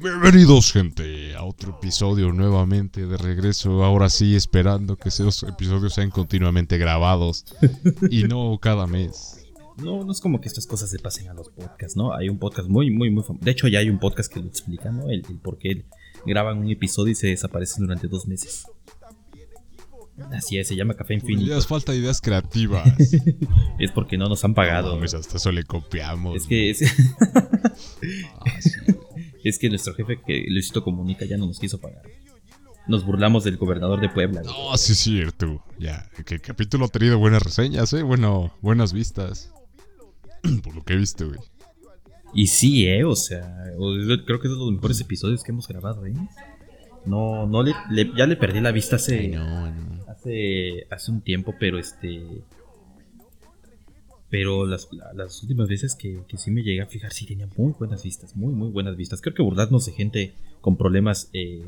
Bienvenidos, gente, a otro episodio nuevamente de regreso. Ahora sí, esperando que esos episodios sean continuamente grabados y no cada mes. No, no es como que estas cosas se pasen a los podcasts, ¿no? Hay un podcast muy, muy, muy famoso. De hecho, ya hay un podcast que lo explica, ¿no? El, el por qué graban un episodio y se desaparecen durante dos meses. Así es, se llama Café Infinito. Ideas, falta ideas creativas. es porque no nos han pagado. No, mames, hasta eso le copiamos. es que es, Ah. es que nuestro jefe que Luisito Comunica ya no nos quiso pagar. Nos burlamos del gobernador de Puebla. güey. No, sí es cierto. Ya, que el capítulo ha tenido buenas reseñas, ¿eh? Bueno, buenas vistas. Por lo que he visto, güey. Y sí, eh, o sea, creo que es de los mejores episodios que hemos grabado, eh. No, no le, le- ya le perdí la vista hace, Ay, no, no. hace, hace un tiempo, pero este, pero las, la- las últimas veces que, que sí me llegué a fijar, sí tenía muy buenas vistas, muy, muy buenas vistas. Creo que burlarnos de gente con problemas, eh,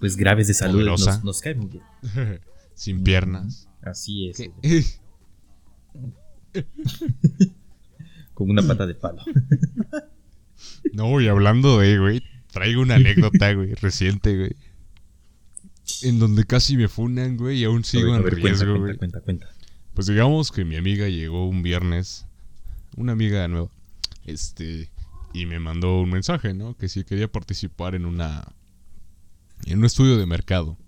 pues graves de salud nos, nos cae muy bien. Sin piernas. Así es, con una pata de palo. No, y hablando de, güey, traigo una anécdota, güey, reciente, güey. En donde casi me funan, güey, y aún sigo en cuenta, riesgo, cuenta, güey. cuenta, cuenta. Pues digamos que mi amiga llegó un viernes, una amiga nueva, este, y me mandó un mensaje, ¿no? Que si quería participar en una, en un estudio de mercado.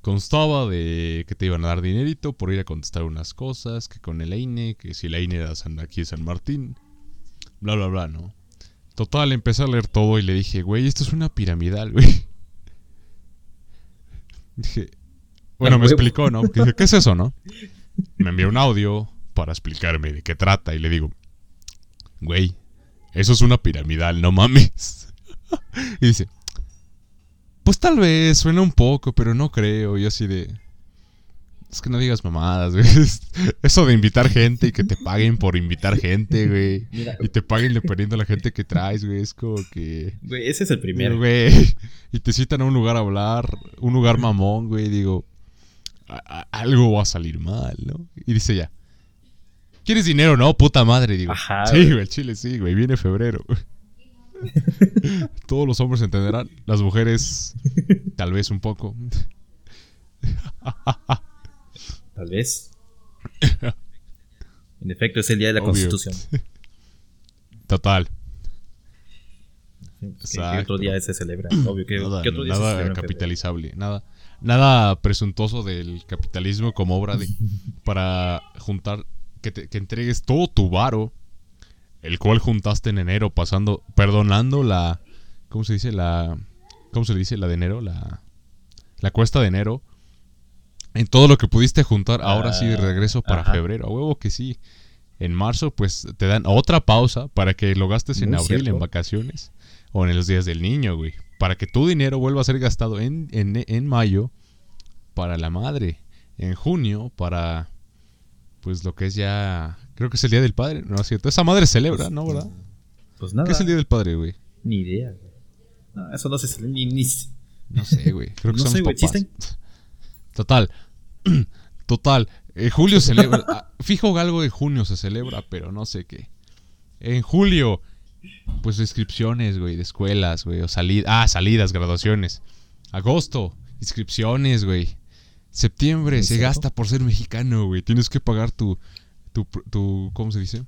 Constaba de que te iban a dar dinerito por ir a contestar unas cosas, que con el INE, que si el INE era aquí San Martín, bla, bla, bla, ¿no? Total, empecé a leer todo y le dije, güey, esto es una piramidal, güey. Dije, bueno, me explicó, ¿no? Dije, ¿qué es eso, no? Me envió un audio para explicarme de qué trata y le digo, güey, eso es una piramidal, no mames. y dice, pues tal vez suena un poco, pero no creo. Y yo así de, es que no digas mamadas, güey. Eso de invitar gente y que te paguen por invitar gente, güey. Mira, Y te paguen dependiendo de la gente que traes, güey. Es como que... güey, ese es el primero. Güey, y te citan a un lugar a hablar, un lugar mamón, güey, digo, a- a- algo va a salir mal, ¿no? Y dice ya, ¿quieres dinero, no? Puta madre, digo. Ajá, sí, güey. el chile sí, güey, viene febrero. Todos los hombres entenderán, las mujeres tal vez un poco. Tal vez. En efecto, es el día de la Obvio. Constitución. Total, ¿Qué, qué otro día se celebra? Obvio, ¿qué, nada, qué otro día se celebra? capitalizable, nada, nada presuntuoso del capitalismo como obra de para juntar que, te- que entregues todo tu varo, el cual juntaste en enero, pasando, perdonando la, ¿cómo se dice? La, ¿cómo se dice? La de enero, la, la cuesta de enero, en todo lo que pudiste juntar, ahora sí de Ah, regreso para ajá. febrero, a huevo que sí. En marzo, pues te dan otra pausa para que lo gastes en abril cierto. en vacaciones o en los días del niño, güey. Para que tu dinero vuelva a ser gastado en, en, en mayo para la madre. En junio para, pues lo que es ya, creo que es el Día del Padre, ¿no es cierto? Esa madre celebra, ¿no, verdad? Pues nada. ¿Qué es el Día del Padre, güey? Ni idea, güey. No, eso no se celebra ni, ni- No sé, güey. Creo que No son sé, güey, papás. ¿existen? Total. Total. Eh, julio celebra. ah, Fijo algo de junio se celebra, pero no sé qué. En julio, pues inscripciones, güey, de escuelas, güey. O salidas. Ah, salidas, graduaciones. Agosto, inscripciones, güey. Septiembre, ¿En se gasta por ser mexicano, güey. Tienes que pagar tu, tu, tu. ¿Cómo se dice?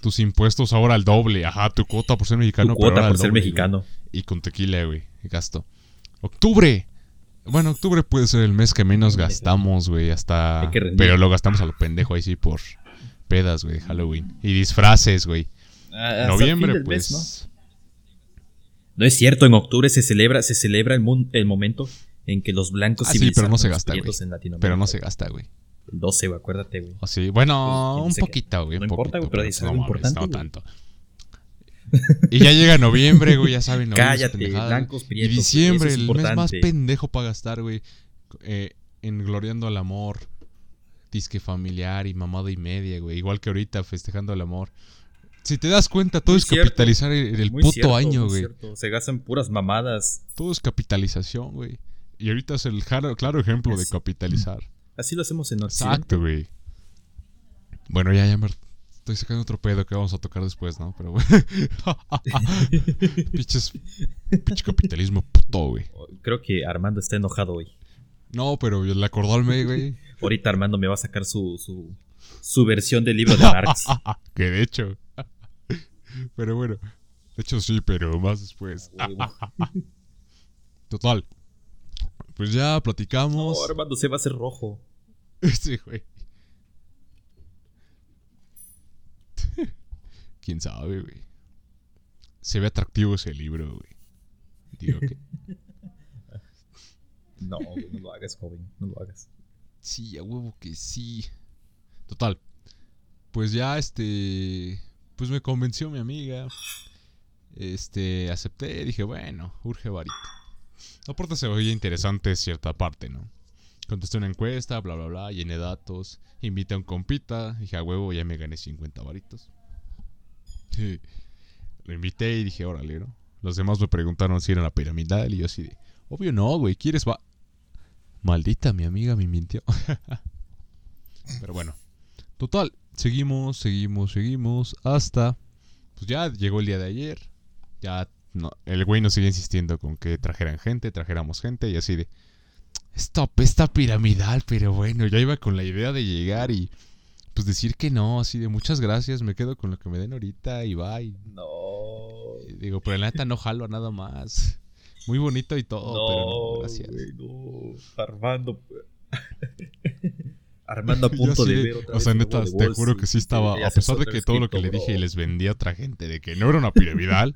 Tus impuestos ahora al doble. Ajá, tu cuota por ser mexicano. tu pero cuota ahora por al ser doble, güey. mexicano. Y con tequila, güey. Gasto. Octubre. Bueno, octubre puede ser el mes que menos gastamos, güey. Hasta. Pero lo gastamos a lo pendejo ahí sí por pedas, güey. Halloween. Y disfraces, güey. Ah, Noviembre, pues. mes, ¿no? No es cierto, en octubre se celebra, se celebra el, el momento en que los blancos Ah, sí, pero no se gasta, güey. Pero no se gasta, güey. El 12, güey, acuérdate, güey. Sí. Bueno, Pues, un poquito, güey. no un importa, güey, pero es algo no importante, tanto. Y ya llega noviembre, güey, ya saben. Cállate, blancos, Y prietos. diciembre, eso es el mes más pendejo para gastar, güey. Eh, en gloriando al amor. Disque familiar y mamada y media, güey. Igual que ahorita, festejando el amor. Si te das cuenta, todo Muy es cierto. capitalizar el, el puto cierto, año, güey. Se gastan puras mamadas. Todo es capitalización, güey. Y ahorita es el claro, ejemplo de capitalizar. Así lo hacemos en Occidente. Exacto, güey. Bueno, ya, ya me estoy sacando otro pedo que vamos a tocar después, ¿no? Pero, güey. Piches. Pinche capitalismo puto, güey. Creo que Armando está enojado hoy. No, pero le acordó al me, güey. Ahorita Armando me va a sacar su, su, su versión del libro de Marx. que de hecho. Pero bueno. De hecho sí, pero más después. Total. Pues ya platicamos. No, Armando se va a hacer rojo. sí, güey. Quién sabe, güey. Se ve atractivo ese libro, güey. Digo que. no, güey, no lo hagas, joven. No lo hagas. Sí, a huevo que sí. Total. Pues ya este. Pues me convenció mi amiga. Este. Acepté. Dije, bueno, urge varito. Aparte se veía interesante cierta parte, ¿no? Contesté una encuesta, bla, bla, bla, llené datos, invité a un compita, dije, a huevo, ya me gané 50 varitos. Lo invité y dije, órale, ¿no? Los demás me preguntaron si era la piramidal y yo así de, obvio no, güey, ¿quieres va? Maldita, mi amiga me mintió. Pero bueno, total, seguimos, seguimos, seguimos, hasta, pues ya llegó el día de ayer, ya no, el güey nos sigue insistiendo con que trajeran gente, trajéramos gente y así de, Stop, está piramidal, pero bueno, ya iba con la idea de llegar y pues decir que no, así de muchas gracias, me quedo con lo que me den ahorita y bye. No. digo, pero la neta no jalo a nada más. Muy bonito y todo, pero no, gracias. no. Armando. Armando a punto de ver otra O sea, neta, te juro que sí estaba, a pesar de que todo lo que le dije y les vendí a otra gente de que no era una piramidal.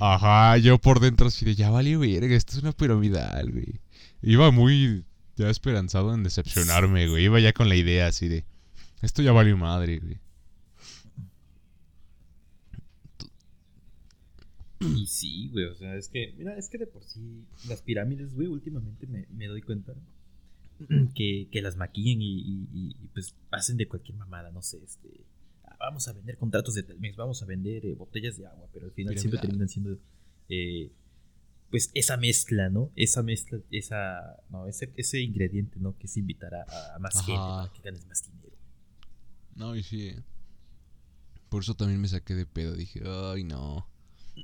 Ajá, yo por dentro así de ya valió verga, esto es una piramidal, güey. Iba muy ya esperanzado en decepcionarme, güey. Iba ya con la idea así de. Esto ya valió madre, güey. Y sí, güey, o sea, es que, mira, es que de por sí las pirámides, güey, últimamente me, me doy cuenta que, que las maquillan y, y, pues hacen de cualquier mamada, no sé, este, ah, vamos a vender contratos de Telmex, vamos a vender eh, botellas de agua, pero al final siempre terminan siendo eh, pues esa mezcla, ¿no? Esa mezcla, esa, no, ese, ese ingrediente, ¿no? Que es invitar a, más gente para que ganes más dinero. No, y sí. Por eso también me saqué de pedo. Dije, ay, no.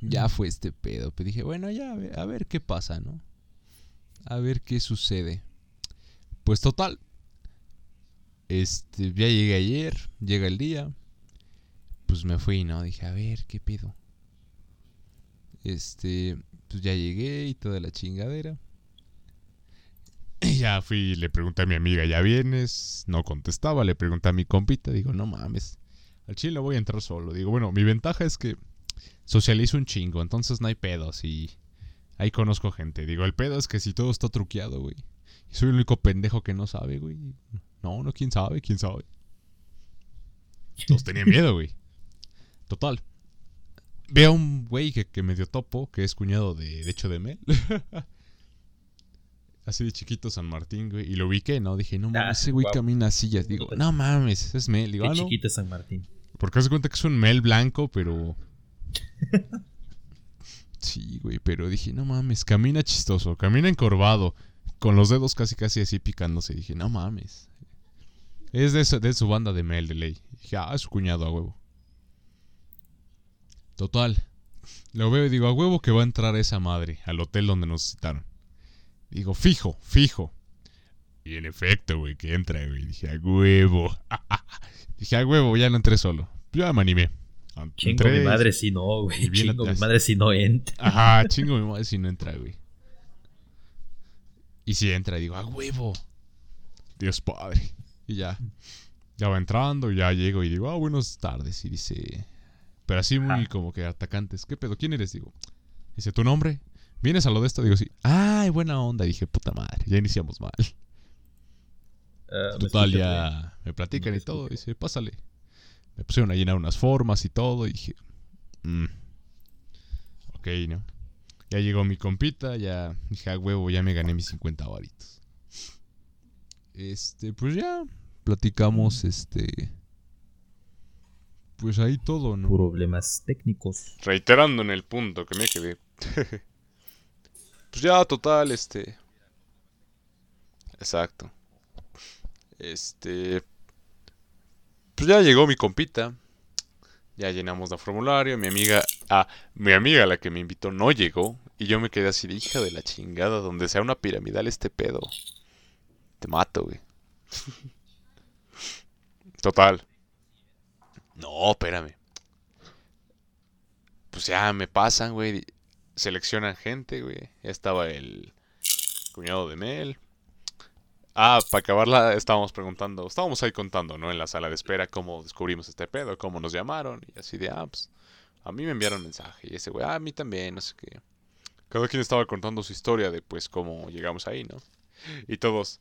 Ya fue este pedo. Pero dije, bueno, ya, a ver, qué pasa, ¿no? A ver qué sucede. Pues total. Este, ya llegué ayer, llega el día. Pues me fui, ¿no? Dije, a ver, qué pedo. Este, pues ya llegué y toda la chingadera. Y ya fui le pregunté a mi amiga, ¿ya vienes? No contestaba, le pregunté a mi compita, digo, no mames, al chile voy a entrar solo. Digo, bueno, mi ventaja es que socializo un chingo, entonces no hay pedos y ahí conozco gente. Digo, el pedo es que si todo está truqueado, güey. Y soy el único pendejo que no sabe, güey. No, no, quién sabe, quién sabe. Todos tenían miedo, güey. Total veo a un güey que, que medio topo, que es cuñado de, de hecho de Mel. así de chiquito San Martín, güey. Y lo ubiqué, ¿no? Dije, no mames, ese güey camina así. Ya digo, no mames, es Mel. Digo, Qué ah, chiquito San Martín. Porque hace cuenta que es un Mel blanco, pero. sí, güey, pero dije, no mames, camina chistoso, camina encorvado, con los dedos casi casi así picándose. Dije, no mames. Es de, de su banda de Mel, de ley. Dije, ah, es su cuñado a huevo. Total. Lo veo y digo, a huevo que va a entrar esa madre al hotel donde nos citaron. Digo, fijo, fijo. Y en efecto, güey, que entra, güey. Dije, a huevo. Dije, a huevo, ya no entré solo. Ya me animé. Chingo mi madre si no, güey. Chingo mi madre si no entra. Ajá, chingo mi madre si no entra, güey. Y si entra, digo, a huevo. Dios padre. Y ya. Ya va entrando, ya llego y digo, ah, buenas tardes. Y dice, pero así muy como que atacantes. ¿Qué pedo? ¿Quién eres? Digo. Dice, ¿tu nombre? ¿Vienes a lo de esto? Digo, sí. Ay, buena onda. Dije, puta madre, ya iniciamos mal. Ah, Total, ya me platican y todo. Dice, pásale. Me pusieron a llenar unas formas y todo. Y dije, mm, ok, ¿no? Ya llegó mi compita, ya dije, a huevo, ya me gané mis 50 varitos. Este, pues ya platicamos, este pues ahí todo, ¿no? Problemas técnicos. Reiterando en el punto que me quedé. pues ya, total, este. Exacto. Este. pues ya llegó mi compita. Ya llenamos el formulario. Mi amiga, ah, mi amiga, la que me invitó, no llegó. Y yo me quedé así de hija de la chingada. Donde sea una piramidal este pedo. Te mato, güey. Total. No, espérame. Pues ya me pasan, güey. Seleccionan gente, güey. Ya estaba el cuñado de Mel. Ah, para acabarla, estábamos preguntando, estábamos ahí contando, ¿no? En la sala de espera cómo descubrimos este pedo, cómo nos llamaron. Y así de, ah, pues, a mí me enviaron mensaje. Y ese güey, ah, a mí también, no sé qué. Cada quien estaba contando su historia de, pues, cómo llegamos ahí, ¿no? Y todos,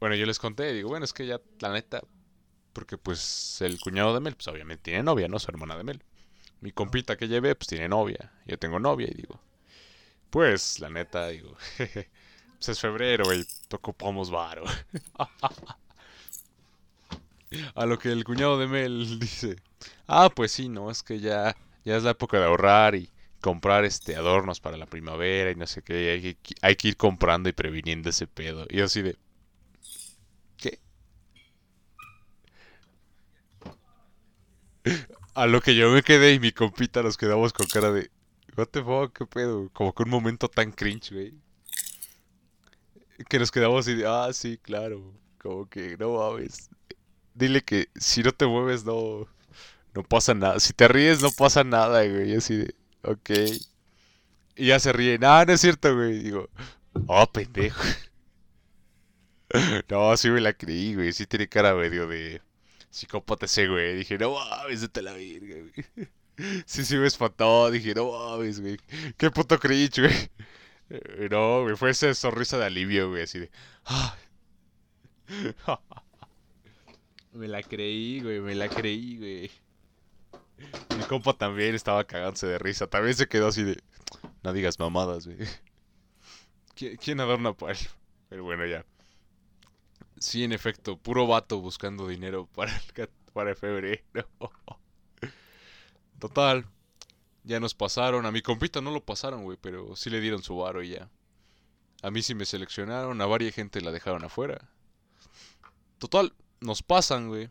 bueno, yo les conté, digo, bueno, es que ya, la neta, porque pues el cuñado de Mel, pues obviamente tiene novia, ¿no? Su hermana de Mel. Mi compita que llevé, pues tiene novia. Yo tengo novia y digo, pues la neta, digo, pues es febrero y ocupamos varo. A lo que el cuñado de Mel dice, ah, pues sí, no, es que ya, ya es la época de ahorrar y comprar este adornos para la primavera y no sé qué, hay que, hay que ir comprando y previniendo ese pedo. Y así de, A lo que yo me quedé y mi compita nos quedamos con cara de. What the fuck, qué pedo. Como que un momento tan cringe, güey. Que nos quedamos y ah, sí, claro. Como que no mames. Dile que si no te mueves, no. No pasa nada. Si te ríes, no pasa nada, güey. Así de, ok. Y ya se ríen. Ah, no es cierto, güey. Digo, oh, pendejo. no, sí me la creí, güey. Sí tiene cara medio de psicópata ese, güey. Dije, no mames, vete la virga, güey. Sí, sí me espantó. Dije, no mames, güey. Qué puto cringe, güey. Eh, no, güey, fue esa sonrisa de alivio, güey, así de... me la creí, güey, me la creí, güey. Mi compa también estaba cagándose de risa. También se quedó así de... No digas mamadas, güey. ¿Quién adorna para Pero bueno, ya. Sí, en efecto, puro vato buscando dinero para el, para febrero. Total, ya nos pasaron. A mi compita no lo pasaron, güey, pero sí le dieron su varo y ya. A mí sí me seleccionaron, a varias gente la dejaron afuera. Total, nos pasan, güey.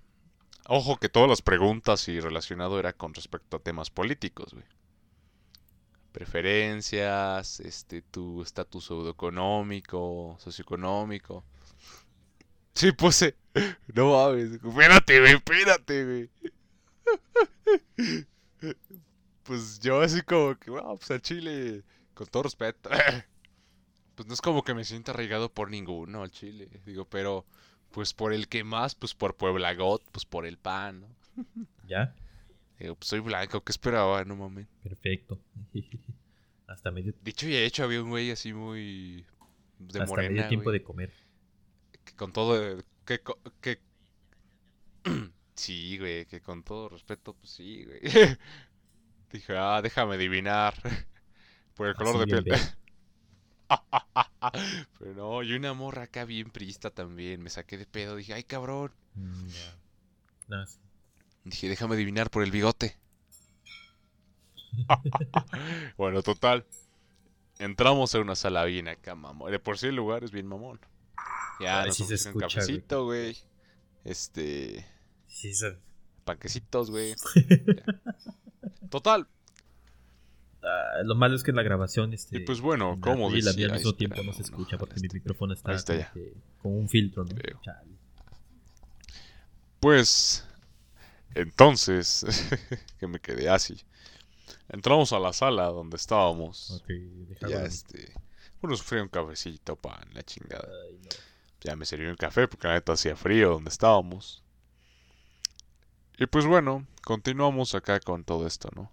Ojo que todas las preguntas y relacionado era con respecto a temas políticos, güey. Preferencias, este, tu estatus socioeconómico, socioeconómico. Sí, puse. No mames. Espérate, güey, espérate, güey. Pues yo así como que, bueno, pues al chile, con todo respeto. Pues no es como que me sienta arraigado por ninguno al chile. Digo, pero pues por el que más, pues por Puebla God, pues por el pan, ¿no? ¿Ya? Digo, pues soy blanco, ¿qué esperaba? No mames. Perfecto. Hasta medio... Dicho y hecho, había un güey así muy... De Hasta medio tiempo de comer con todo. Que, que. sí, güey, que con todo respeto, pues sí, güey. Dije, ah, déjame adivinar. Por el color de piel. Pero no, y una morra acá bien prista también. Me saqué de pedo. Dije, ay, cabrón. Mm, Dije, déjame adivinar por el bigote. bueno, total. Entramos en una sala bien acá, mamón. De por sí el lugar es bien mamón. Ya, nos sí un cafecito, güey. Este. Sí, sí. Panquecitos, güey. Total. Ah, lo malo es que en la grabación. Este, y pues bueno, ¿cómo Y la al mismo tiempo no se escucha porque mi micrófono está, con un filtro, ¿no? Pues. Entonces. que me quedé así. Entramos a la sala donde estábamos. Ok, ya este. Uno sufrió un cafecito, pan, la chingada. Ay, no ya me sirvió un café porque la neta hacía frío donde estábamos. Y pues bueno, continuamos acá con todo esto, ¿no?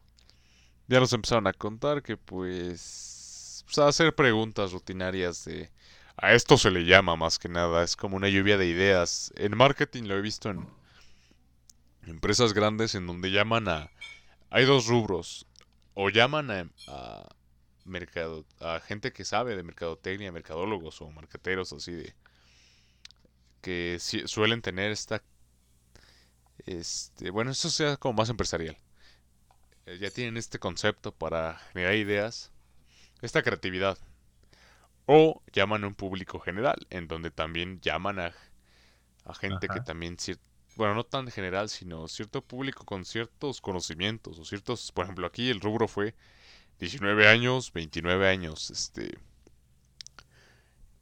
Ya nos empezaron a contar que pues, pues a hacer preguntas rutinarias de a esto se le llama más que nada, es como una lluvia de ideas. En marketing lo he visto en empresas grandes en donde llaman a hay dos rubros, o llaman a, a mercado a gente que sabe de mercadotecnia, mercadólogos o marqueteros así de que suelen tener esta este bueno eso sea como más empresarial. Eh, ya tienen este concepto para generar ideas esta creatividad. O llaman a un público general en donde también llaman a, a gente que también bueno, no tan general, sino cierto público con ciertos conocimientos o ciertos, por ejemplo, aquí el rubro fue 19 años, 29 años, este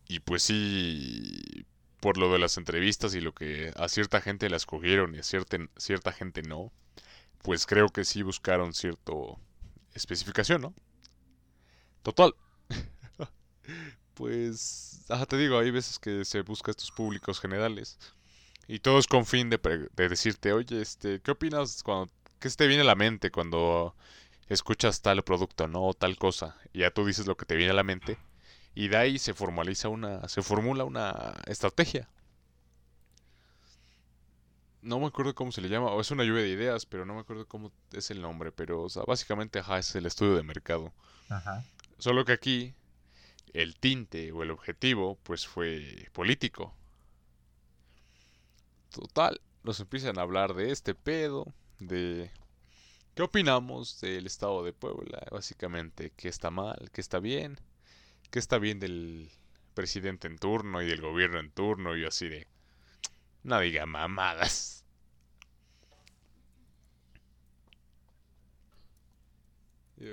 y pues sí por lo de las entrevistas y lo que a cierta gente la escogieron y a cierta, cierta gente no, pues creo que sí buscaron cierto especificación, ¿no? Total. pues, te digo, hay veces que se busca estos públicos generales y todo es con fin de, de decirte, oye, este, ¿qué opinas cuando, qué te viene a la mente cuando escuchas tal producto, no, o tal cosa? Y ya tú dices lo que te viene a la mente y de ahí se formaliza una, se formula una estrategia. No me acuerdo cómo se le llama, o es una lluvia de ideas, pero no me acuerdo cómo es el nombre, pero o sea, básicamente ajá, es el estudio de mercado. Ajá. Solo que aquí el tinte o el objetivo pues fue político. Total, nos empiezan a hablar de este pedo, de qué opinamos del estado de Puebla, básicamente, qué está mal, qué está bien que está bien del presidente en turno y del gobierno en turno y así de... No diga mamadas.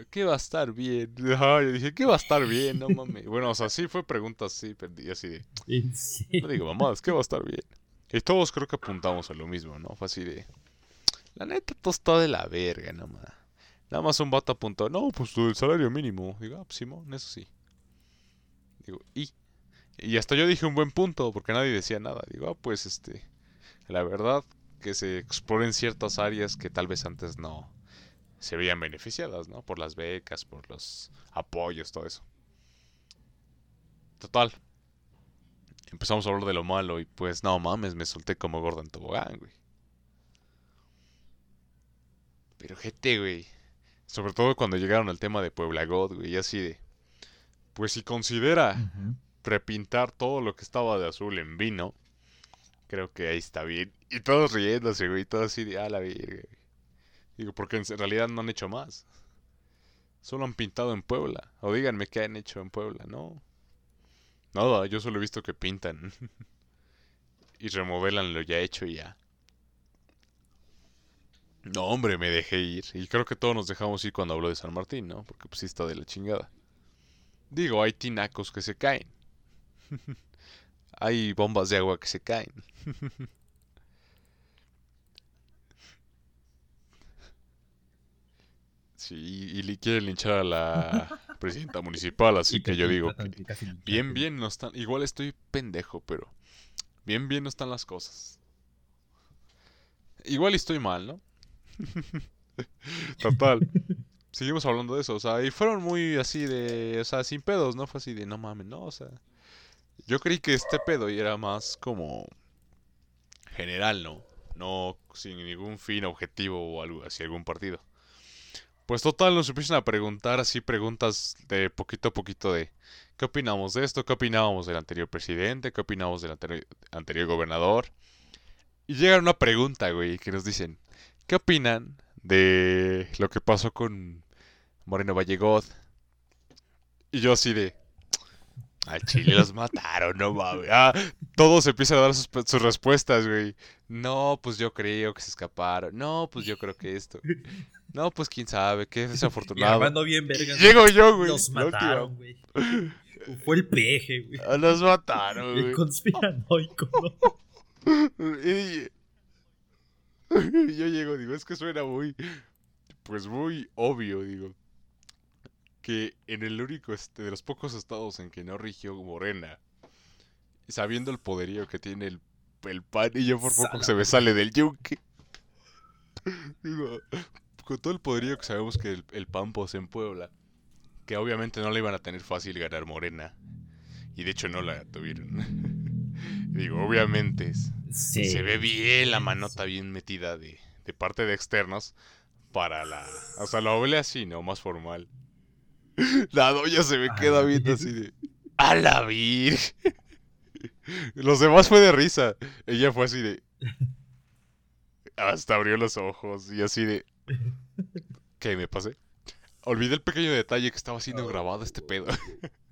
¿Qué va a estar bien? yo dije, ¿qué va a estar bien? No mames. Bueno, o sea, sí fue pregunta así, perdí así de... No diga mamadas, ¿qué va a estar bien? Y todos creo que apuntamos a lo mismo, ¿no? Fue así de... La neta, todo está de la verga, nada más. Nada más un vato apuntó, no, pues el salario mínimo. Digo, ah, pues Simón, eso sí. Digo, y. Y hasta yo dije un buen punto, porque nadie decía nada. Digo, ah, pues este. La verdad, que se exploren ciertas áreas que tal vez antes no se veían beneficiadas, ¿no? Por las becas, por los apoyos, todo eso. Total. Empezamos a hablar de lo malo y pues no mames, me solté como gordo en tobogán, güey. Pero gente, güey. Sobre todo cuando llegaron al tema de Puebla God, güey, así de. Pues si considera prepintar todo lo que estaba de azul en vino, creo que ahí está bien. Y todos riéndose, güey, todo así de, a la virgen. Digo, porque en realidad no han hecho más. Solo han pintado en Puebla. O díganme qué han hecho en Puebla, ¿no? Nada, yo solo he visto que pintan. y remodelan lo ya hecho y ya. No, hombre, me dejé ir. Y creo que todos nos dejamos ir cuando habló de San Martín, ¿no? Porque pues sí está de la chingada. Digo, hay tinacos que se caen. hay bombas de agua que se caen. sí, y, le quieren linchar a la presidenta municipal, así que yo digo, bien, bien no están. Igual estoy pendejo, pero bien, bien no están las cosas. Igual estoy mal, ¿no? Total seguimos hablando de eso, o sea, y fueron muy así de, o sea, sin pedos, ¿no? Fue así de, no mames, no, o sea, yo creí que este pedo era más como general, ¿no? No sin ningún fin objetivo o algo hacia algún partido. Pues total, nos empiezan a preguntar así preguntas de poquito a poquito de ¿qué opinamos de esto? ¿Qué opinábamos del anterior presidente? ¿Qué opinamos del anterior, anterior gobernador? Y llega una pregunta, güey, que nos dicen ¿qué opinan de lo que pasó con Moreno Vallegod. Y yo así de... Al chile los mataron, no mames. Ah, todos empiezan a dar sus, respuestas, güey. No, pues yo creo que se escaparon. No, pues yo creo que esto. No, pues quién sabe, qué desafortunado. bien vergas. Llego yo, güey. Los mataron, güey. Fue el peje, güey. Ah, los mataron, güey. El conspiranoico. y, yo llego, digo, es que suena muy, pues muy obvio, digo, que en el único, este, de los pocos estados en que no rigió Morena, sabiendo el poderío que tiene el, el pan, y yo por poco se me sale del yunque. digo, con todo el poderío que sabemos que el, el PAN posee en Puebla, que obviamente no le iban a tener fácil ganar Morena, y de hecho no la tuvieron. Digo, obviamente se ve bien la manota bien metida de, de parte de externos para la... O sea, lo hablé así, ¿no? Más formal. La doña se me queda viendo así de... ¡A la virgen! Los demás fue de risa. Ella fue así de... Hasta abrió los ojos y así de... ¿Qué me pasé? Olvidé el pequeño detalle que estaba siendo grabado este pedo.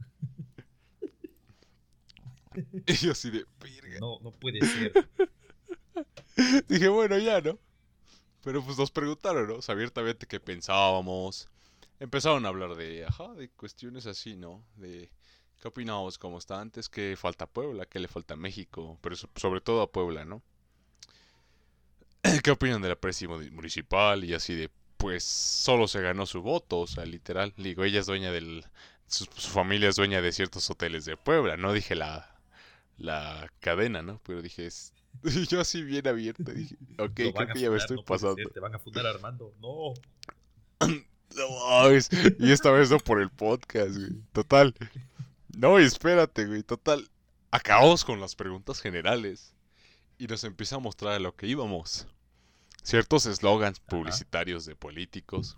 Y yo así de, No, no puede ser. Dije, bueno, ya, ¿no? Pero pues nos preguntaron, ¿no? O sea, abiertamente qué pensábamos. Empezaron a hablar de, ajá, de cuestiones así, ¿no? De qué opinábamos como está antes, qué falta a Puebla, qué le falta a México, pero so- sobre todo a Puebla, ¿no? ¿Qué opinan de la presi muni- municipal? Y así de, pues solo se ganó su voto, o sea, literal. Digo, ella es dueña del... Su, su familia es dueña de ciertos hoteles de Puebla, no dije la, la cadena, ¿no? Pero dije, es... y yo así bien abierto, dije, ok, creo que ya me estoy no pasando. ser, Te van a fundar Armando. No. No. Y esta vez no por el podcast, güey. Total. No, espérate, güey. Total. Acabamos con las preguntas generales. Y nos empieza a mostrar a lo que íbamos. Ciertos eslogans publicitarios de políticos.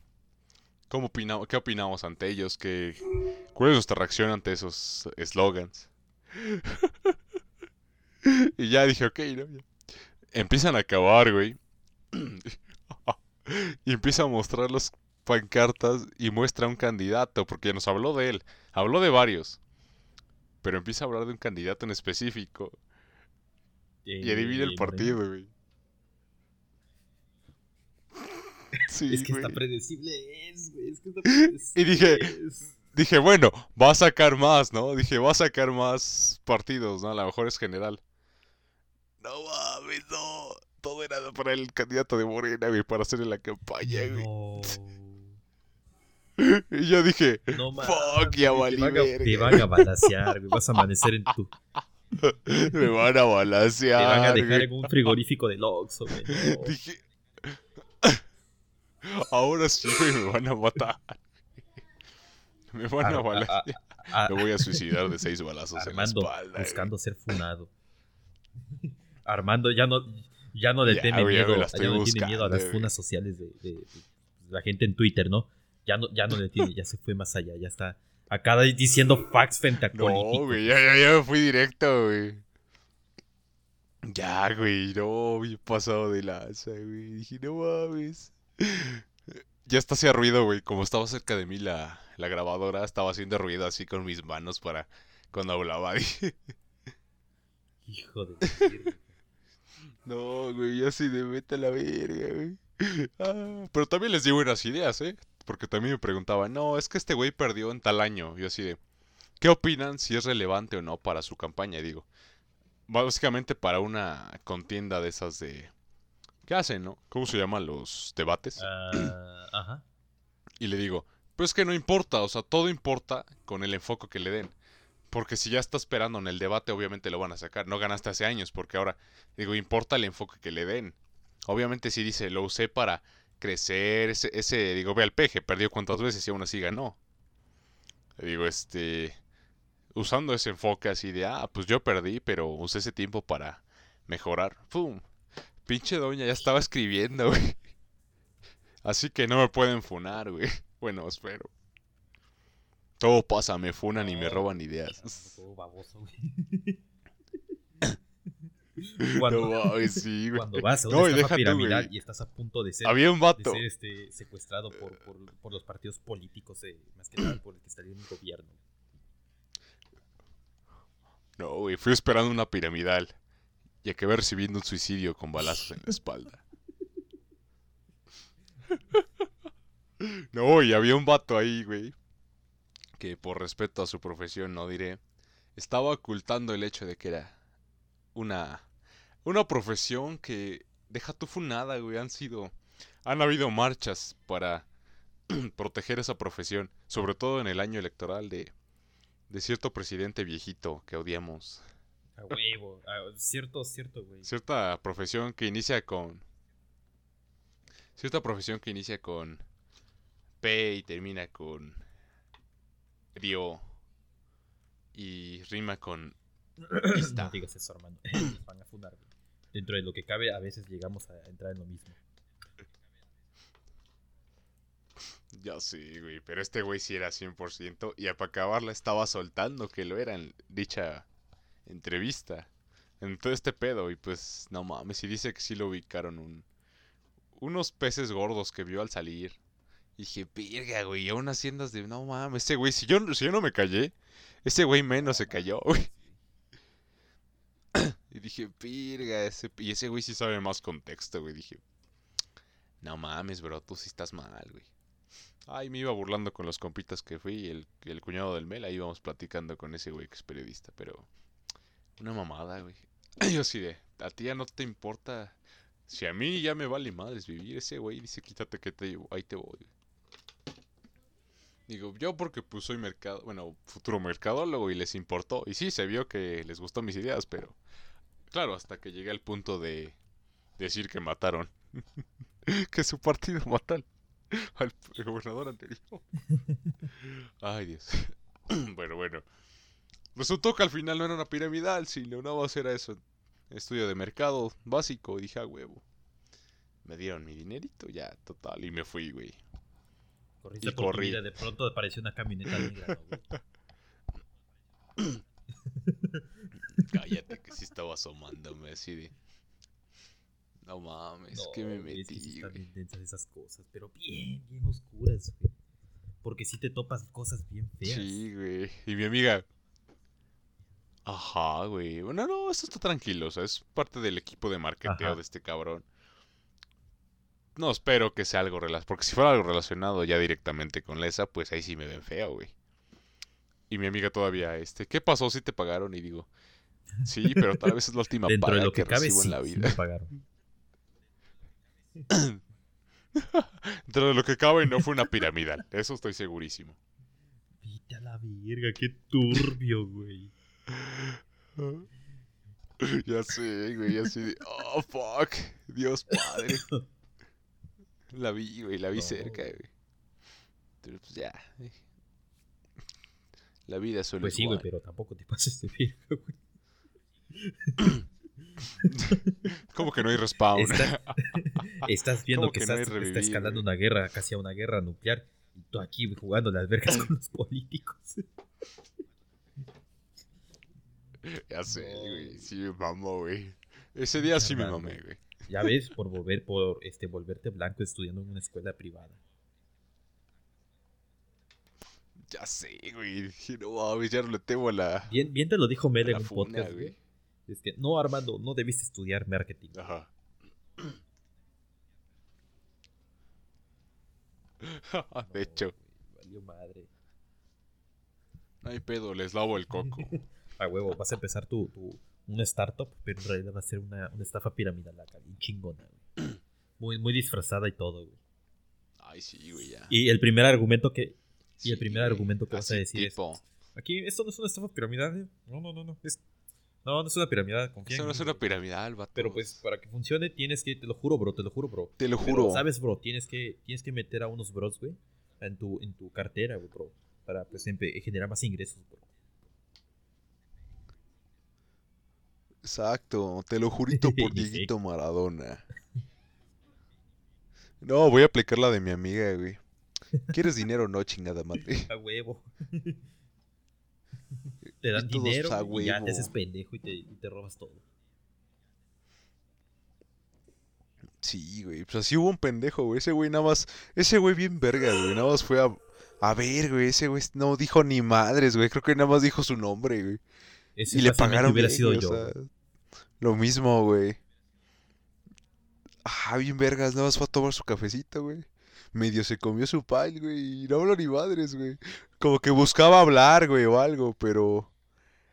¿Cómo opinamos, ¿Qué opinamos ante ellos? ¿Qué, ¿Cuál es nuestra reacción ante esos eslogans? y ya dije, ok, ¿no? Ya. Empiezan a acabar, güey. y empieza a mostrar los pancartas y muestra un candidato, porque nos habló de él, habló de varios, pero empieza a hablar de un candidato en específico y adivina el Eh, partido, güey. Sí, Es que está predecible es, güey. Es que está Y dije- predecible. Dije, bueno, va a sacar más, ¿no? Dije, va a sacar más partidos, ¿no? A lo mejor es general. No mames, no. Todo era para el candidato de Morena, güey, para hacer en la campaña, güey. No. Y yo dije, No mames. Fuck, ya valí te van, a, te van a balasear, güey. Vas a amanecer en tu. me van a Te balancear. van a dejar güey. en un frigorífico del Oxxo, güey. No. Dije. Ahora sí, güey, me van a matar. Me van a a- a- Me voy a suicidar de seis balazos Armando, en la espalda. güey. buscando ser funado. Armando ya no, ya no le Ya, teme miedo, ya no tiene miedo a las funas sociales de, de- de la gente en Twitter, ¿no? Ya no, ya no le tiene, ya se fue más allá, ya está acá diciendo facts frente a No, güey, ya, ya, ya me fui directo, güey. Ya, güey, no, bien pasado de lanza, güey. Dije, no mames. Ya está hacía ruido, güey. Como estaba cerca de mí la, la grabadora, estaba haciendo ruido así con mis manos para cuando hablaba. Dije, Hijo de no, güey, así de vete a la verga, güey. Ah, pero también les di buenas ideas, ¿eh? Porque también me preguntaban, no, es que este güey perdió en tal año. Yo así de, ¿qué opinan si es relevante o no para su campaña? Y digo, básicamente para una contienda de esas de... ¿Qué hacen, no? ¿Cómo se llaman los debates? Ah, ajá. Y le digo, pues que no importa, o sea, todo importa con el enfoque que le den. Porque si ya está esperando en el debate, obviamente lo van a sacar. No ganaste hace años, porque ahora, digo, importa el enfoque que le den. Obviamente si dice, lo usé para crecer, ese, ese digo, ve al peje, perdió cuántas veces y aún así ganó. Digo, este, usando ese enfoque así de, ah, pues yo perdí, pero usé ese tiempo para mejorar. ¡Pum! Pinche doña ya estaba escribiendo, güey. Así que no me pueden funar, güey. Bueno, espero. Todo pasa, me funan y me roban ideas. Todo baboso, güey. Cuando, No mames, sí, güey. cuando vas a una estafa tú, piramidal y estás a punto de ser Había un de vato. ser este, secuestrado por, por, por los partidos políticos, eh, más que nada por el que está en el gobierno. No, güey, fui esperando una piramidal. Y acabé recibiendo un suicidio con balazos en la espalda. No, y había un vato ahí, güey. Que por respeto a su profesión, no diré. Estaba ocultando el hecho de que era una. Una profesión que. Deja tu funada, güey. Han sido. Han habido marchas para proteger esa profesión. Sobre todo en el año electoral de. De cierto presidente viejito que odiamos. A huevo. Cierto, cierto, güey. Cierta profesión que inicia con. Cierta profesión que inicia con. P y termina con. Dio. Y rima con. No digas eso, hermano. Van a fundar, güey. Dentro de lo que cabe, a veces llegamos a entrar en lo mismo. Ya sí, güey. Pero este güey sí era 100%. Y para acabarla estaba soltando que lo era en dicha entrevista. En todo este pedo. Y pues, no mames. Y dice que sí lo ubicaron un. Unos peces gordos que vio al salir. Y dije, virga, güey. Y aún haciendo de. No mames. Ese güey, si yo, si yo no me callé. Ese güey menos se cayó, güey. Y dije, pirga, ese... Y ese güey sí sabe más contexto, güey. Dije, no mames, bro, tú sí estás mal, güey. Ay, me iba burlando con los compitas que fui y el, el cuñado del Mel. Ahí íbamos platicando con ese güey que es periodista, pero... Una mamada, güey. Yo así de, a ti ya no te importa. Si a mí ya me vale madres vivir, ese güey dice, quítate que te llevo, ahí te voy. Digo, yo porque pues soy mercado, bueno, futuro mercadólogo y les importó. Y sí, se vio que les gustó mis ideas, pero claro, hasta que llegué al punto de decir que mataron. que su partido mató al, gobernador anterior. Ay, Dios. bueno, bueno. Resultó que al final no era una piramidal, sino una base era eso. Estudio de mercado básico. Y dije, a huevo. Me dieron mi dinerito, ya, total. Y me fui, güey. Corriste y por corrí. Vida, de pronto apareció una camioneta negra, Cállate que sí estaba asomándome así de. No mames, que me metí. Es que sí están bien densas esas cosas, pero bien, bien oscuras, güey. Porque si te topas cosas bien feas. Sí, güey. Y mi amiga. Ajá, güey. Bueno, no, esto está tranquilo. O sea, es parte del equipo de marketeo de este cabrón. No espero que sea algo relacionado. Porque si fuera algo relacionado ya directamente con Lesa, pues ahí sí me ven feo, güey. Y mi amiga todavía, este, ¿qué pasó si te pagaron? Y digo, sí, pero tal vez es la última paga de lo que, recibo en la vida. Sí me pagaron. Dentro de lo que cabe no fue una piramidal. Eso estoy segurísimo. Vite a la verga, qué turbio, güey. Ya sé, güey, así de, oh, fuck, Dios padre. La vi, güey, la vi cerca, güey. Pero pues ya. La vida suele Pues sí, güey, pero tampoco te pases de verga, güey. ¿Cómo que no hay respawn? estás viendo que, está escalando una guerra, casi a una guerra nuclear. Y tú aquí jugando las vergas con los políticos. Ya sé, güey. Sí me mamó, güey. Ese día sí me mamé, güey. Ya ves, por volver, por este, volverte blanco estudiando en una escuela privada. Ya sé, güey. No ya no le temo a la. Bien, bien te lo dijo Mel en un podcast, güey. Es que, no, Armando, no debiste estudiar marketing. Ajá. de hecho. valió madre. No hay pedo, les lavo el coco. A huevo, vas a empezar tu, tu una startup, pero en realidad va a ser una, una estafa piramidal acá, bien chingona, güey. Muy, muy disfrazada y todo, güey. Ay, sí, güey, ya. Y el primer argumento que. y el primer argumento que vas a decir es. Aquí, esto no es una estafa piramidal, ¿eh? No, no, no, no. no, no es una piramidal. Confía Eso no es una piramidal, vato. Pero pues, para que funcione, tienes que. Te lo juro, bro, te lo juro, bro. Te lo juro. ¿Sabes, bro? Tienes que, tienes que meter a unos bros, güey, en tu, en tu cartera, güey, bro. Para, pues, generar más ingresos, bro. Exacto, te lo jurito por Dieguito Maradona. No, voy a aplicar la de mi amiga, güey. ¿Quieres dinero o no, chingada madre? A huevo. Te dan dinero y ya te haces pendejo y te, y te robas todo. Sí, güey. Pues así hubo un pendejo, güey. Ese güey nada más. Ese güey bien verga, güey. Nada más fue a. A ver, güey. Ese güey no dijo ni madres, güey. Creo que nada más dijo su nombre, güey y le pagaron hubiera sido yo. lo mismo, güey. Ah, bien vergas, nada más fue a tomar su cafecito, güey. Medio se comió su pal, güey. Y no habló ni madres, güey. Como que buscaba hablar, güey, o algo, pero.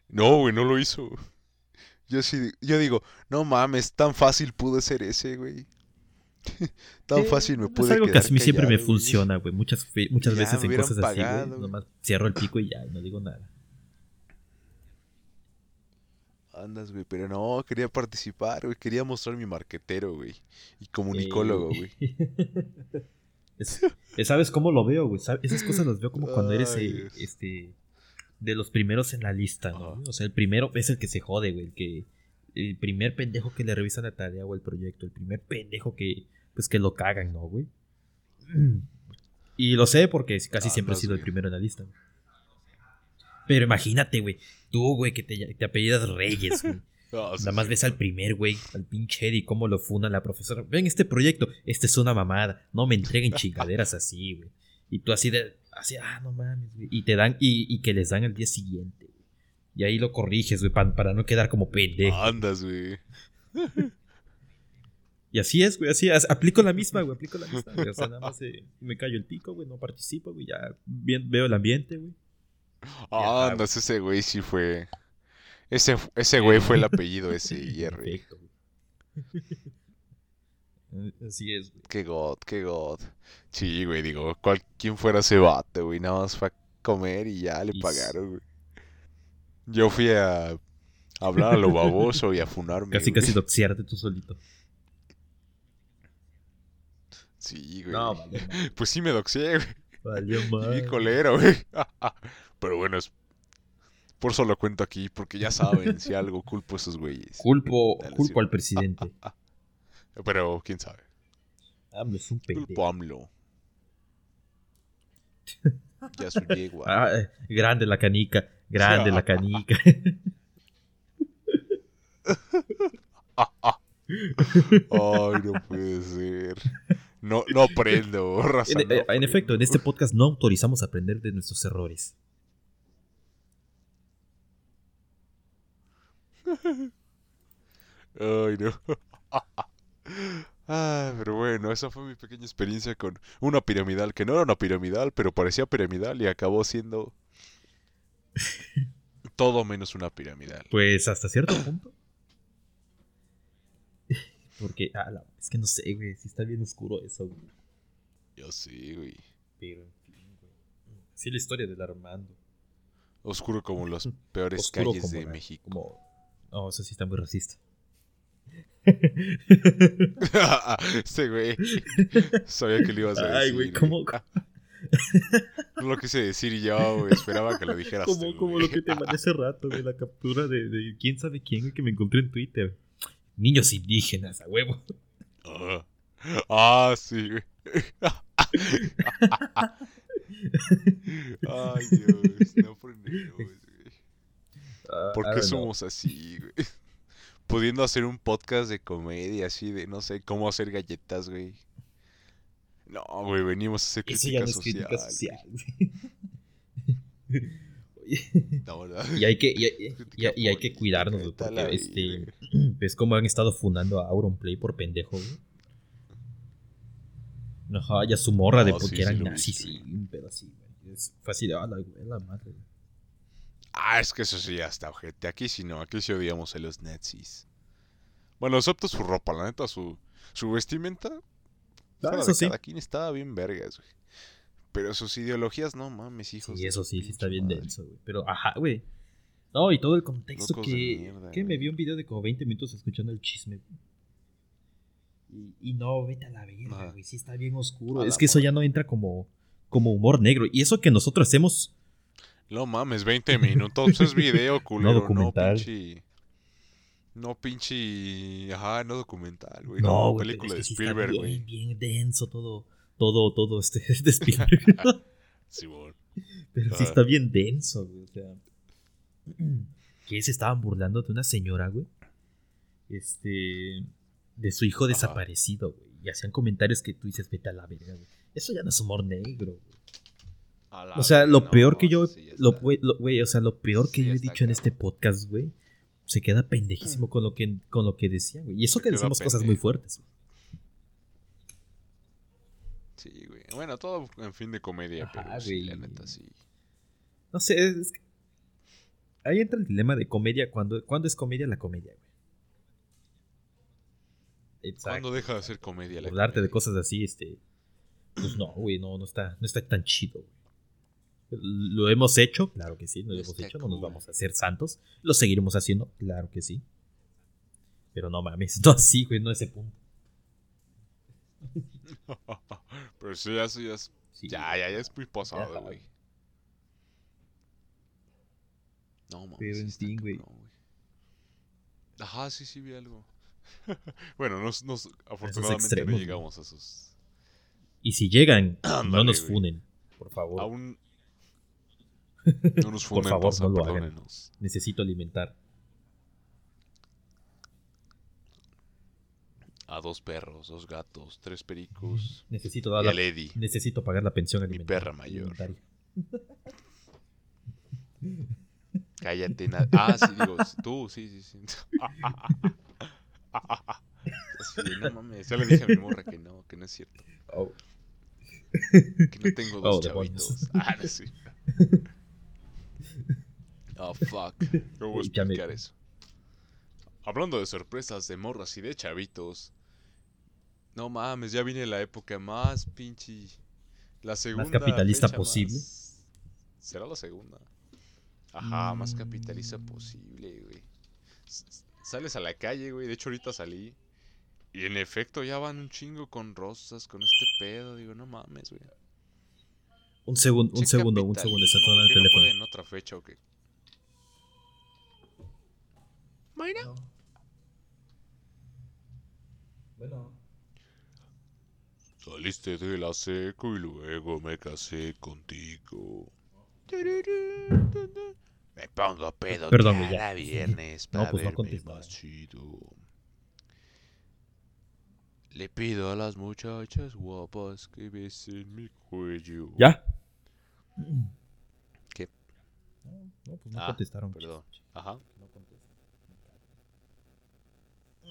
No, güey, no lo hizo. Yo sí, yo digo, no mames, tan fácil pudo ser ese, güey. tan fácil me pude Es algo que a mí siempre me funciona, güey. Muchas, muchas veces en cosas así, güey. Nomás cierro el pico y ya, no digo nada. Andas, güey, pero no, quería participar, güey, quería mostrar mi marquetero, güey, y comunicólogo, güey. ¿Sabes cómo lo veo, güey? Esas cosas las veo como cuando eres eh, este de los primeros en la lista, ¿no? O sea, el primero es el que se jode, güey, el que el primer pendejo que le revisa la tarea o el proyecto, el primer pendejo que pues que lo cagan, ¿no, güey? Y lo sé porque casi siempre he sido el primero en la lista. Güey. Pero imagínate, güey. Tú, güey, que te, te apellidas Reyes, güey. Nada más ves al primer, güey, al pinche Eddie, cómo lo funa la profesora. Ven este proyecto, este es una mamada. No me entreguen chingaderas así, güey. Y tú así de, así, ah, no mames, güey. Y te dan, y, y que les dan al día siguiente, güey. Y ahí lo corriges, güey, pa- para no quedar como pendejo. Andas, güey. Y así es, güey, así es. Aplico la misma, güey, aplico la misma. güey. O sea, nada más eh, me callo el pico, güey, no participo, güey, ya bien- veo el ambiente, güey. Andas, ese güey sí fue. Ese, ese güey fue el apellido ese. Eh, Así es, güey. Qué god, qué god. Sí, güey, digo, cual, ¿quién fuera ese vato, güey? Nada más fue a comer y ya le Y pagaron, güey. Yo fui a hablar a lo baboso y a funarme. Casi, güey. casi doxiarte tú solito. Sí, güey. No. Pues sí me doxé, güey. Valió Y madre. colero, güey. Pero bueno, es... por eso lo cuento aquí, porque ya saben si algo culpo a esos güeyes. Culpo, Dale, culpo sí. al presidente. Pero quién sabe. AMLO es un Culpo pendejo. a AMLO. Ya su yegua. Ah, grande la canica, grande la canica. Ay, no puede ser. No, no aprendo. En, eh, en efecto, en este podcast no autorizamos aprender de nuestros errores. Ay, no. Ah, pero bueno, esa fue mi pequeña experiencia con una piramidal, que no era una piramidal, pero parecía piramidal y acabó siendo todo menos una piramidal. Pues hasta cierto punto. Porque, ah, la- es que no sé, güey, si está bien oscuro eso, güey. Yo sí, güey. Pero, en fin, güey. Sí, la historia del Armando. Oscuro como las peores Oscuro calles de la- México. Como... No, eso sí está muy racista. Este güey. Sabía que lo ibas a decir. Ay, güey, ¿cómo? No lo quise decir yo, güey. Esperaba que lo dijeras Como, tú, como lo que te mandé hace rato, güey, la captura de, de quién sabe quién, que me encontré en Twitter. Niños indígenas, a huevo. Ah, Ah, sí, güey. Ay, Dios, no aprendemos, güey. Ah, ¿Por I qué know. somos así, güey? Pudiendo hacer un podcast de comedia, así de, no sé, cómo hacer galletas, güey. No, güey, venimos a hacer crítica ya no es social. crítica social, güey. Oye, güey. No, ¿verdad? y hay que, y, y- Crítica y- y hay que cuidarnos, güey, porque este, ves cómo han estado fundando a Auronplay por pendejo, güey. Ajá, y a su morra de porque sí, sí eran vi, nazis, sí. sí, un pedo así, güey. Es fácil de, ah, la, güey, la madre, güey. Ah, es que eso sí ya está, ojete. Aquí sí no, aquí sí odiamos a los nazis. Bueno, excepto su ropa, la neta, su, su vestimenta. fuera eso de sí. Cada quien estaba bien vergas, güey. Pero sus ideologías, no mames, hijos. Sí, de eso sí, sí está bien madre. denso, güey. Pero, ajá, güey. No, y todo el contexto Locos que, mierda, que me vi un video de como 20 minutos escuchando el chisme. Y, y no, vete a la verga, güey. Sí está bien oscuro. Es que eso ya no entra como, como humor negro. Y eso que nosotros hacemos. No mames, 20 minutos es video, culero. no documental. pinche. No pinche. Ajá, no documental, güey. No, No, película de sí Spielberg, güey. bien, bien denso todo. Todo, todo este de Spielberg. Simón. pero sí Ajá. está bien denso, güey. O sea. Que se estaban burlando de una señora, güey. Este. De su hijo Ajá. desaparecido, güey. Y hacían comentarios que tú dices, vete a la verga, güey. Eso ya no es humor negro, güey. O sea, lo no, peor que yo. sí, Lo, güey, lo- güey, o sea, lo peor que Sí, yo he dicho en este podcast, güey. Se queda pendejísimo con lo que, con lo que decía, güey. Y eso Se que decimos cosas muy fuertes, güey. Sí, güey. Bueno, todo en fin de comedia, Ajá, pero sí, la neta sí. No sé, es, que- Ahí entra el dilema de comedia. cuando ¿Cuándo es comedia la comedia, güey? Exacto. ¿Cuándo deja de ser comedia la Hablarte de cosas así, este. Pues no, güey, no, no está, no está tan chido, güey. Lo hemos hecho, claro que sí, lo hemos Está hecho, no nos vamos a hacer santos. Lo seguiremos haciendo, claro que sí. Pero no mames, no así, güey, no a ese punto. pero sí, ya, sí, ya, es- Sí, ya, ya, ya es muy pasado, güey. No, mames. Pero sí en fin, güey. Ajá, sí, sí, vi algo. bueno, nos, nos, afortunadamente no extremos, llegamos a esos. Y si llegan, no nos funen, por favor. Aún. No nos Por funden, favor, no lo hagan. Necesito alimentar. A dos perros, dos gatos, tres pericos. Necesito Y dar a la- Lady. Necesito pagar la pensión Mi perra mayor. Cállate. Ah, sí, digo, tú, sí, sí, sí. Así no mames, ya le dije a mi morra que no, que no es cierto. Oh, Que no tengo dos Oh, chavitos. Ah, no, sí. Oh, fuck. ¿Cómo voy a explicar eso? Hablando de sorpresas de morras y de chavitos. No mames, ya viene la época más pinche. La segunda. capitalista fecha posible. más- Será la segunda. Ajá, más capitalista Mm. posible, güey. S- Sales a la calle, güey. De hecho, ahorita salí. Y en efecto, ya van un chingo con rosas, con este pedo. Digo, no mames, güey. un segundo, un segundo, un segundo. Está sonando el ¿por qué no teléfono. puede en otra fecha o qué? Mayra. Bueno. Saliste de la seco y luego me casé contigo. Me pongo pedo Perdón, ya. cada viernes No, para pues no verme contestaba. más chido. Le pido a las muchachas guapas que besen mi cuello. ¿Ya? ¿Qué? No, no, pues no Ah, contestaron. Perdón. Ajá.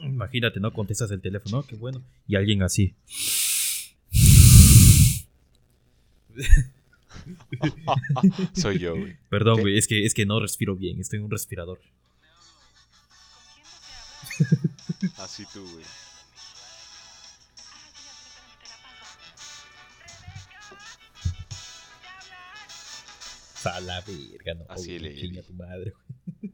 Imagínate, no contestas el teléfono, qué bueno. Y alguien así. Soy yo, güey. Perdón, güey, es que, es que no respiro bien, estoy en un respirador. Así tú, güey. A la verga, no. Así le- tu madre, güey.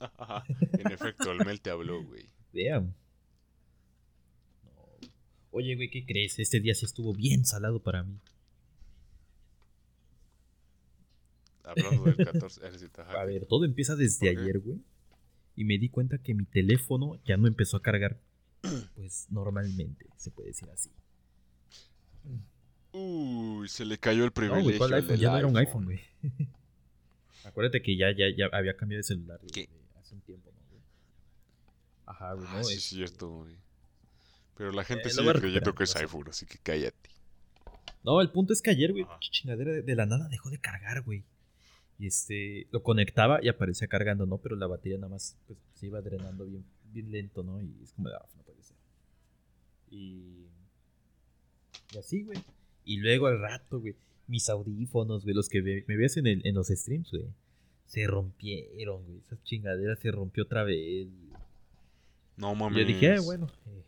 en efecto, el Mel te habló, güey. Vean. No. Oye, güey, ¿qué crees? Este día sí estuvo bien salado para mí. Hablando del 14. eh, sí, ajá, A ver, todo empieza desde ayer, güey. Y me di cuenta que mi teléfono ya no empezó a cargar, pues normalmente, se puede decir así. Uy, se le cayó el No, privilegio. güey, ¿cuál al iPhone? Ya no era un iPhone, güey. Acuérdate que ya, ya, ya había cambiado de celular güey, hace un tiempo, ¿no, güey? Ajá, güey, Ah, sí, es cierto, güey. Pero la gente Eh, lo sigue creyendo que es iPhone, así que cállate. No, el punto es que ayer, güey, chingadera de, de la nada dejó de cargar, güey. Y este, lo conectaba y aparecía cargando, ¿no? Pero la batería nada más, pues, se iba drenando bien, bien lento, ¿no? Y es como ah, no puede ser. Y... Y así, güey. Y luego al rato, güey, mis audífonos, güey, los que ve- me ves en, el, en los streams, güey. Se rompieron, güey. Esa chingadera se rompió otra vez. güey. No mames. yo dije, "Ah, bueno, eh,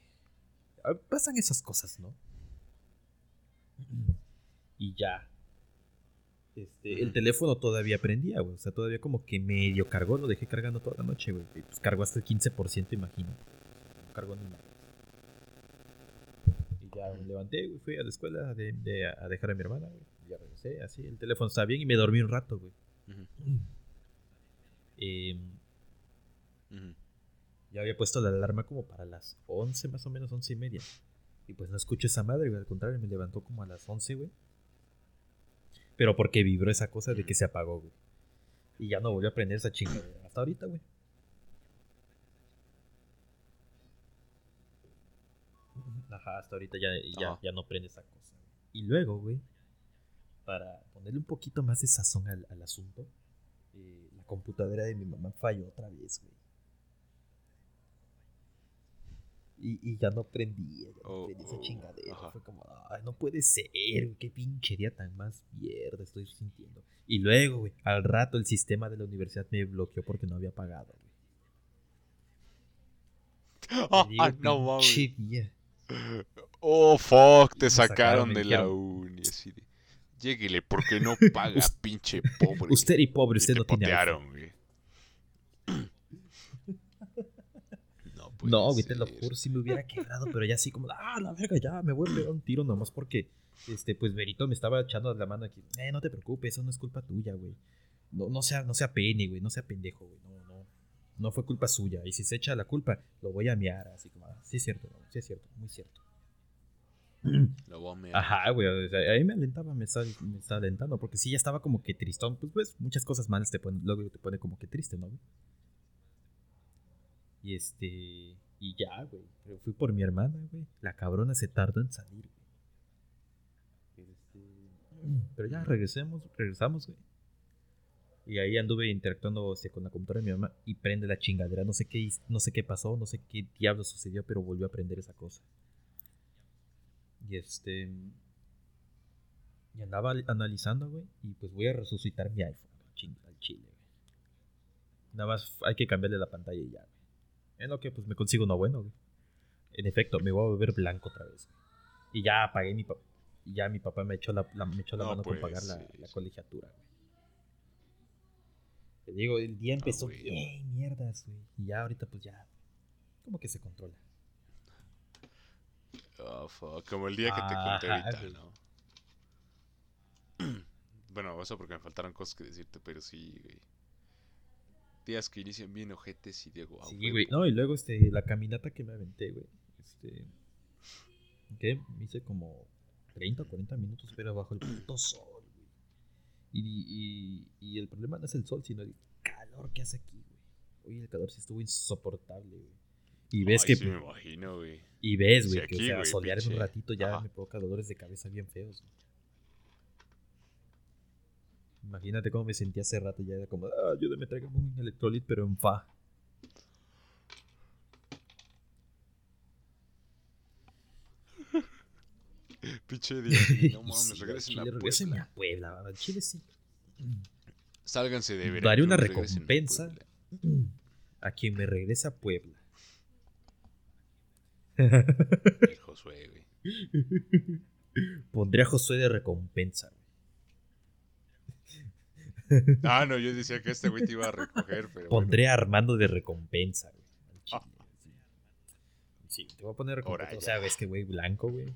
ah, pasan esas cosas, ¿no? Y ya. Este, el teléfono todavía prendía, güey. O sea, todavía como que medio cargó, lo dejé cargando toda la noche, güey. Pues cargó hasta el 15%, imagino. No cargó ni nada. Y ya me levanté, güey. Fui a la escuela de, de- a dejar a mi hermana, güey. Ya regresé, así. El teléfono estaba bien y me dormí un rato, güey. Ujú. Ya había puesto la alarma como para las 11, más o menos, 11 y media. Y pues no escucho esa madre, güey. Al contrario, me levantó como a las 11, güey. Pero porque vibró esa cosa de que se apagó, güey. Y ya no volvió a prender esa chingadera. Hasta ahorita, güey. Ajá, hasta ahorita ya, ya, ya no prende esa cosa. Y luego, güey, para ponerle un poquito más de sazón al, al asunto, eh, la computadora de mi mamá falló otra vez, güey. Y, y ya no prendía, ya no Oh, prendía esa oh, chingadera. ajá. Fue como, ay, no puede ser, güey, qué pinche día tan más mierda estoy sintiendo. Y luego, güey, al rato el sistema de la universidad me bloqueó porque no había pagado, güey. Digo, no mames. día. Oh, fuck, Y te sacaron de la uni. Así de. Lléguele porque no paga, pinche pobre. Usted y pobre, Y usted te no tiene iPhone. potearon, güey. No, puede No, güey, te lo juro, si me hubiera quebrado, pero ya así como, ah, la verga, ya, me voy a pegar un tiro nomás porque, este, pues Verito me estaba echando la mano aquí. Eh, no te preocupes, eso no es culpa tuya, güey. No, no sea, no sea pene, güey, no sea pendejo, güey, no, no. No fue culpa suya, y si se echa la culpa, lo voy a miar, así como, ah, sí es cierto, no, sí es cierto, muy cierto. Lo voy a mear. Ajá, güey, o sea, ahí me alentaba, me estaba, me estaba alentando, porque sí, ya estaba como que tristón, pues, pues, muchas cosas malas te ponen, luego te pone como que triste, ¿no, güey? Y este, y ya, güey, pero fui por mi hermana, güey, la cabrona se tardó en salir, güey. Este, pero ya regresemos, regresamos, güey. Y ahí anduve interactuando este, con la computadora de mi mamá y prende la chingadera. No sé qué, no sé qué pasó, no sé qué diablo sucedió, pero volvió a prender esa cosa. Y este. Y andaba analizando, güey. Y pues voy a resucitar mi iPhone, al chile, güey. Nada más hay que cambiarle la pantalla y ya. En lo que pues me consigo uno bueno, güey. En efecto, me voy a volver blanco otra vez. Y ya apagué mi papá. Y ya mi papá me echó la, me echó la mano con pagar la, la colegiatura, güey. Te digo, el día empezó bien mierdas, güey. Y ya ahorita pues ya. Como que se controla. Oh, fuck. Como el día que te conté ahorita, ¿no? bueno, eso porque me faltaron cosas que decirte, pero sí, güey. Días que inician bien ojetes y Diego. Ah, sí, güey. No, y luego este, la caminata que me aventé, güey. Este. ¿Qué? Me hice como 30 o 40 minutos, pero bajo el puto sol, güey. Y, y, el problema no es el sol, sino el calor que hace aquí, güey. Oye, el calor sí estuvo insoportable, güey. Y ves que. Sí me imagino, güey. Y ves, güey, que o sea, solear un ratito ya me provoca dolores de cabeza bien feos, güey. Imagínate cómo me sentía hace rato. Ya era como, ah, ayúdame, tráigame un electrolit, pero en fa. Pinche. No mames, regresen, a Puebla. a Puebla. Chile sí. Sálganse de. Daré una recompensa a, quien me regrese a Puebla. El Josué, güey. Pondré a Josué de recompensa. Ah, no, yo decía que este güey te iba a recoger, pero. Pondré a Armando de recompensa, güey. Ah. sí. te voy a poner recompensa. o sea, ves que güey, blanco, güey.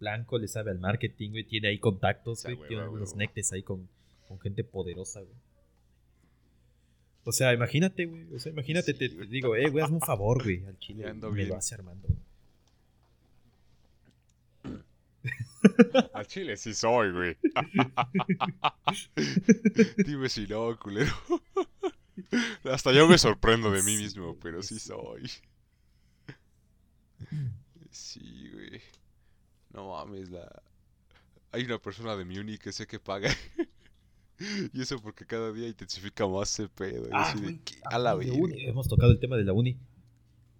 Blanco le sabe al marketing, güey. Tiene ahí contactos, güey. tiene unos nectes ahí con, con, gente poderosa, güey. O sea, imagínate, güey. O sea, imagínate, te, digo, eh, güey, hazme un favor, güey, al chile. Me lo hace Armando. Al chile sí soy, güey. Dime si no, culero. Hasta yo me sorprendo de mí mismo, pero sí soy. Sí, güey. No mames, la... Hay una persona de Muni que sé que paga. y eso porque cada día intensifica más ese pedo. Ah, a la Hemos tocado el tema de la uni.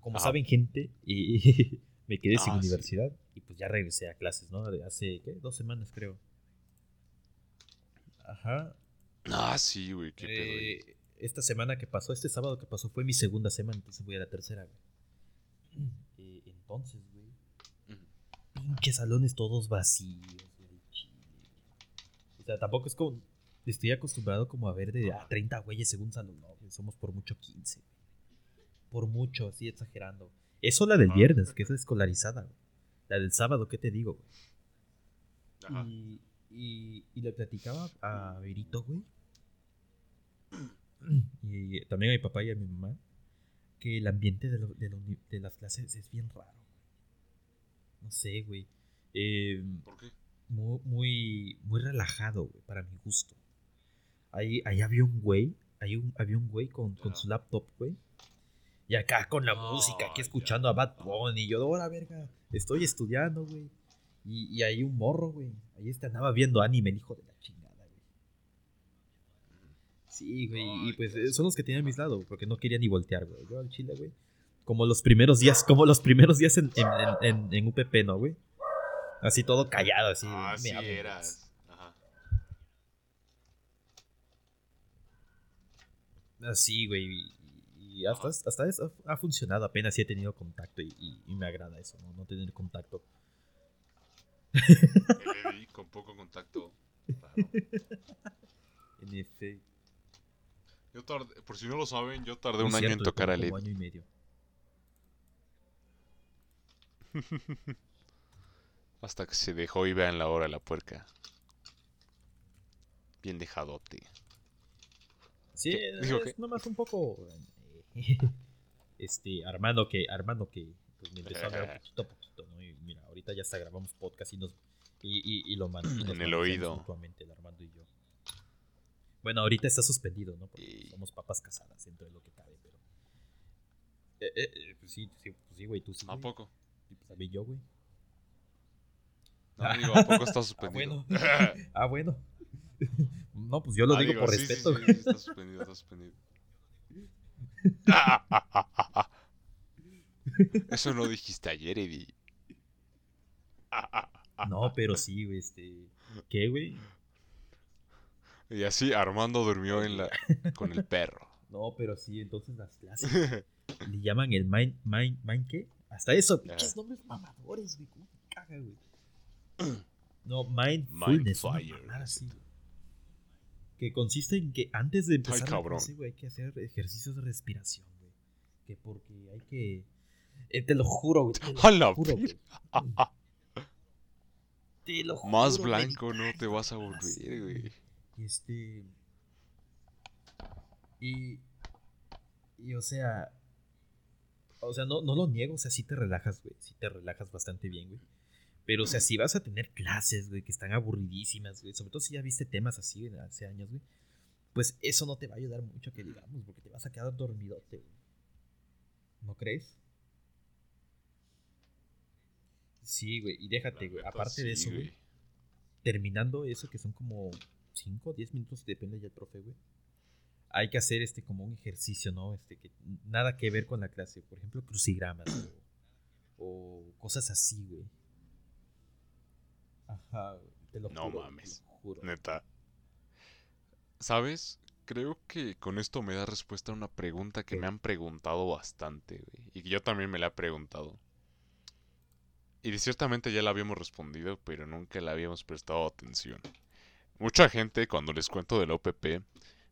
Como saben, gente, y me quedé sin ah, universidad. Y pues ya regresé a clases, ¿no? Hace, ¿qué? Dos semanas, creo. Ajá. Ah, sí, güey, qué pedo. Eh, esta semana que pasó, este sábado que pasó, fue mi segunda semana, entonces voy a la tercera, güey. Eh, entonces, güey. Pinches salones todos vacíos, güey. O sea, tampoco es como. Estoy acostumbrado como a ver de a 30 güeyes según salón, no, Somos por mucho 15, Por mucho, así exagerando. Eso la del viernes, que es la escolarizada, güey. La del sábado, ¿qué te digo, güey? Y, y, le platicaba a Verito, güey. Y también a mi papá y a mi mamá. Que el ambiente de, de, las clases es bien raro. No sé, güey. Em, ¿Por qué? Muy, muy, relajado, güey, para mi gusto. Ahí, ahí había un güey. Ahí un, había un güey con, con su laptop, güey. Y acá con la música, aquí escuchando a Bad Bunny. Y yo, ahora, verga, estoy estudiando, güey. Y, y ahí un morro, güey. Ahí este andaba viendo anime, el hijo de la chingada, güey. Sí, güey. Y pues son los que tenía a mis lados, porque no quería ni voltear, güey. Yo al chile, güey. Como los primeros días, como los primeros días en, en, en, UPP, ¿no, güey? Así todo callado, así. Ah, sí eras. Ajá. Así, güey y hasta, hasta eso ha funcionado. Apenas sí he tenido contacto y, me agrada eso, ¿no? No tener contacto. con poco contacto. en efecto. Yo tardé, por si no lo saben, yo tardé un año en tocar a Led. Un año y medio. Hasta que se dejó y vean la hora la puerca. Bien dejadote. Sí, es nomás un poco este, Armando que, Armando que pues, me empezó a hablar poquito a poquito, ¿no? Y mira, ahorita ya hasta grabamos podcast y nos y, y, lo mandamos en el oído. el Armando y yo. Bueno, ahorita está suspendido, ¿no? Porque somos papas casadas dentro de lo que cabe, pero. Eh, eh, eh pues sí, sí, pues sí, güey, tú sí. ¿A poco? Y pues yo, güey. No, digo, ¿a poco está suspendido? ah, bueno. ah, bueno. No, pues yo lo Ah, digo, por sí, respeto. sí, sí, está suspendido, está suspendido. Eso no dijiste ayer, Eddie. No, pero sí, güey, este. ¿Qué, güey? Y así Armando durmió en la con el perro. No, pero sí, entonces las clases le llaman el mind, mind, mind, ¿qué? Hasta eso, pinches Ajá. nombres mamadores, güey. ¿Cómo te caga, güey? No, mindfulness, una Mindfire, mamada. Que consiste en que antes de empezar cabrón. clase, güey, hay que hacer ejercicios de respiración, güey. Que porque hay que... eh, te lo juro, güey. Te lo ¡A la juro, güey. Te lo juro, Más blanco no te vas a volver, güey. Este. Y. Y o sea. O sea, no, no lo niego, o sea, sí te relajas, güey. Sí te relajas bastante bien, güey. Pero, o sea, si vas a tener clases, güey, que están aburridísimas, güey. Sobre todo si ya viste temas así güey, hace años, güey. Pues eso no te va a ayudar mucho, que digamos, porque te vas a quedar dormidote, güey. ¿No crees? Sí, güey. Y déjate, güey. Aparte de eso, güey terminando eso, que son como 5 o 10 minutos, depende ya el profe, güey. Hay que hacer este como un ejercicio, ¿no? Este que nada que ver con la clase, por ejemplo, crucigramas o, o cosas así, güey. Ajá, güey, te lo No juro, mames. te lo juro. Neta. ¿Sabes? Creo que con esto me da respuesta a una pregunta que ¿Qué? me han preguntado bastante, güey. Y que yo también me la he preguntado. Y ciertamente ya la habíamos respondido, pero nunca le habíamos prestado atención. Mucha gente, cuando les cuento del OPP,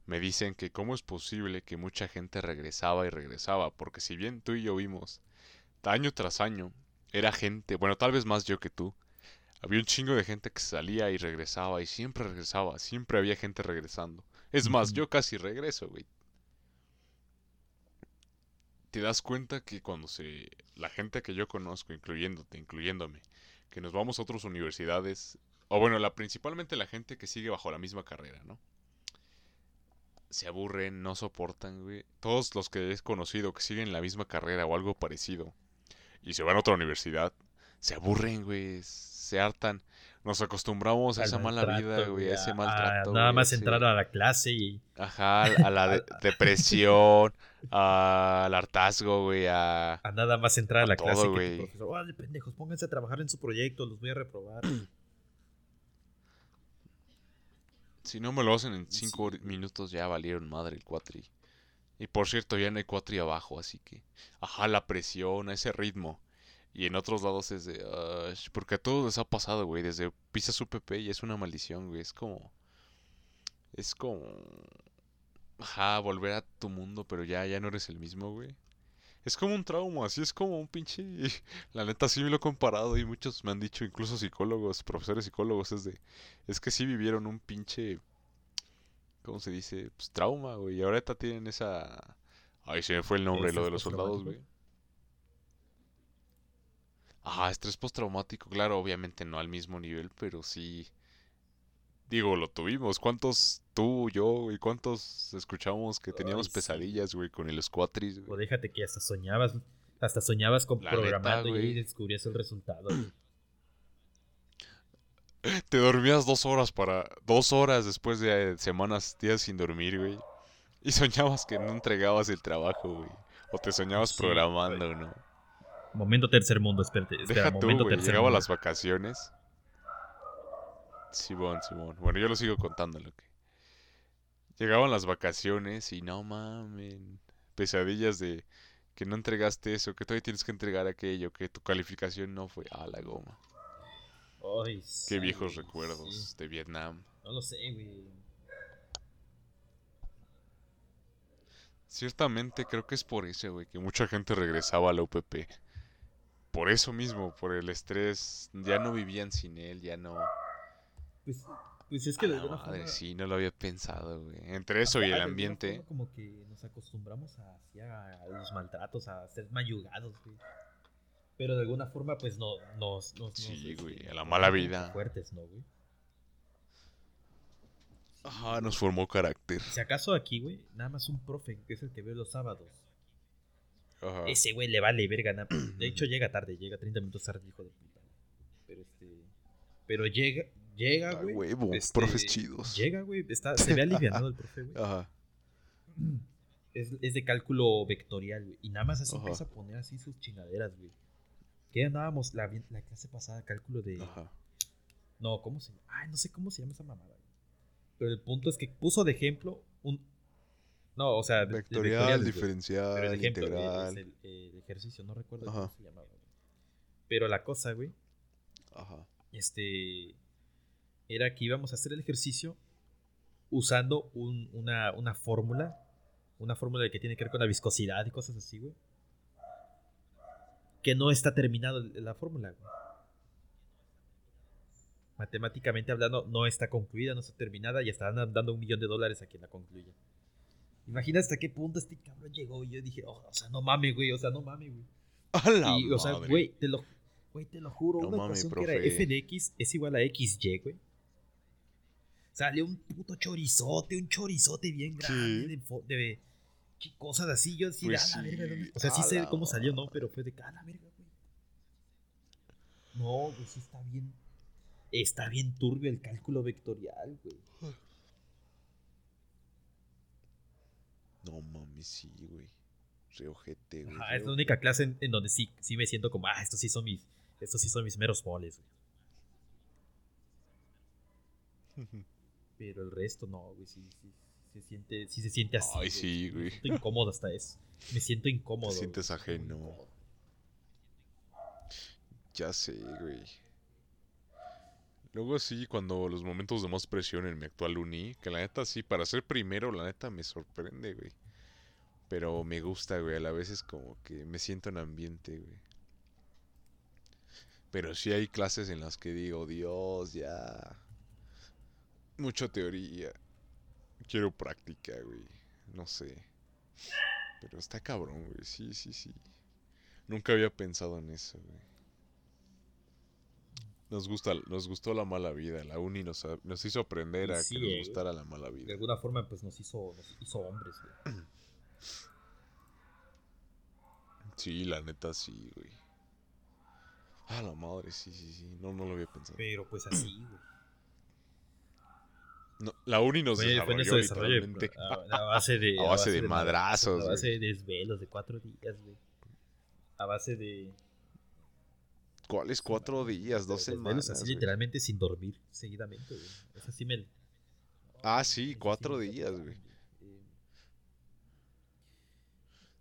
me dicen que cómo es posible que mucha gente regresaba y regresaba, porque si bien tú y yo vimos, año tras año, era gente, bueno, tal vez más yo que tú, había un chingo de gente que salía y regresaba y siempre regresaba, siempre había gente regresando. Es más, yo casi regreso, güey. Te das cuenta que cuando se... La gente que yo conozco, incluyéndote, incluyéndome, que nos vamos a otras universidades, o bueno, la, principalmente la gente que sigue bajo la misma carrera, ¿no? Se aburren, no soportan, güey. Todos los que he conocido que siguen la misma carrera o algo parecido y se van a otra universidad, se aburren, güey, se hartan. Nos acostumbramos a esa mala vida, güey, a ese maltrato. a nada güey, más entrar a la clase y. Ajá, a la de- depresión, al hartazgo, güey, a... A nada más entrar a A la todo, clase que güey. tu profesor. Órale, pendejos, pónganse a trabajar en su proyecto, los voy a reprobar. Si no me lo hacen en cinco Sí. minutos ya valieron madre el cuatri. Y por cierto, ya no hay cuatri abajo, así que... Ajá, la presión, a ese ritmo. Y en otros lados es de... Porque a todos les ha pasado, güey. Desde pisas UPP y es una maldición, güey. Es como... Es como... Ajá, volver a tu mundo, pero ya, ya no eres el mismo, güey. Es como un trauma, así es como un pinche... La neta sí me lo he comparado y muchos me han dicho, incluso psicólogos, profesores psicólogos, es de... Es que sí vivieron un pinche... ¿Cómo se dice? Pues trauma, güey. Y ahorita tienen esa... Ay, se me fue el nombre, lo de los ¿Estrés soldados, güey. Ajá, estrés postraumático, claro, obviamente no al mismo nivel, pero sí... Digo, lo tuvimos. ¿Cuántos tú, yo y cuántos escuchamos que teníamos Ay, pesadillas, güey, con el squatris, O güey? déjate que hasta soñabas, hasta soñabas con La neta, programando y descubrías el resultado. güey. Te dormías dos horas para... Dos horas después de eh, semanas, días sin dormir, güey. Y soñabas que no entregabas el trabajo, güey. O te soñabas Sí, programando, ¿no? Momento tercer mundo, espérate. espera, Deja tú, güey. tercer Llegaba mundo. las vacaciones. Simón, Simón. Bueno, yo lo sigo contando lo que. Llegaban las vacaciones y no mamen. Pesadillas de que no entregaste eso, que todavía tienes que entregar aquello, que tu calificación no fue a la goma. Ay, sí, Qué viejos güey, recuerdos sí. de Vietnam. No lo sé, güey. Ciertamente creo que es por eso, güey, que mucha gente regresaba a la UPP. Por eso mismo, por el estrés. Ya no vivían sin él, ya no. Pues, pues es que de alguna madre, forma. sí, no lo había pensado, güey. Entre eso y el ambiente. Como que nos acostumbramos a, los maltratos, a ser mayugados, güey. Pero de alguna forma, pues no, nos. nos Sí, nos, güey, este, a la mala vida. Fuertes, ¿no, güey? Ajá, nos formó carácter. Si acaso aquí, güey, nada más un profe, que es el que veo los sábados. Ajá. Ese güey le vale verga. nada- De hecho, llega tarde, llega 30 minutos tarde, hijo de puta. Pero este. Pero llega, Llega, güey. huevo, este, profes chidos. Llega, güey. Está, se ve alivianado el profe, güey. Ajá. Es, es de cálculo vectorial, güey. Y nada más así Ajá. empieza a poner así sus chingaderas, güey. Que andábamos la, la clase pasada, cálculo de. Ajá. No, ¿cómo se llama? Ay, no sé cómo se llama esa mamada, güey. Pero el punto es que puso de ejemplo un. No, o sea, Vectorial, diferencial, Pero el ejemplo, eh, integral. es el, el ejercicio, no recuerdo Ajá. cómo se llamaba, güey. Pero la cosa, güey, Ajá. este. Era que íbamos a hacer el ejercicio usando un- una, una fórmula. Una fórmula que tiene que ver con la viscosidad y cosas así, güey. Que no está terminado el- la fórmula, güey. Matemáticamente hablando, no está concluida, no está terminada y están dando un millón de dólares a quien la concluya. Imagina hasta qué punto este cabrón llegó y yo dije, oh, o sea, no mames, güey, o sea, no mames, güey. A la Y, o sea, madre. güey, te lo, güey, te lo juro, No una mames, ecuación que era f de x es igual a xy, güey. Salió un puto chorizote, un chorizote bien grande de, de qué cosas así. Yo decía, Pues a la sí, verga, ¿dónde-" O sea, sí sé cómo salió, ¿no? Pero fue de, a la verga, güey. No, güey, sí está bien. Está bien turbio el cálculo vectorial, güey. No mames, sí, güey. Re ojete, güey. Ajá, es la única clase en, en donde sí, sí me siento como, ah, estos sí son mis, estos sí son mis meros moles, güey. Pero el resto no, güey, sí, sí, se siente, sí se siente así. Ay, sí, güey. Me siento incómodo hasta eso. Me siento incómodo. Te sientes güey. ajeno. Ya sé, güey. Luego sí, cuando los momentos de más presión en mi actual uni, que la neta sí, para ser primero, la neta me sorprende, güey. Pero me gusta, güey, a la vez es como que me siento en ambiente, güey. Pero sí hay clases en las que digo, Dios, ya. Mucha teoría. Quiero práctica, güey. No sé. Pero está cabrón, güey. Sí, sí, sí. Nunca había pensado en eso, güey. Nos gusta, nos gustó la mala vida. La uni nos, nos hizo aprender a sí, que nos eh, gustara la mala De vida. alguna forma, pues nos hizo, nos hizo hombres, güey. Sí, la neta sí, güey. Ah, la madre, sí, sí, sí. No, no lo había pensado. Pero pues así, güey. No, la uni nos fue desarrolló literalmente. a, a base de... A base de madrazos, A base de desvelos de cuatro días, güey. A base de... ¿Cuáles cuatro días? Dos semanas. así güey. literalmente sin dormir seguidamente, güey. Esa sí me... Ah, sí, Esa cuatro días, güey.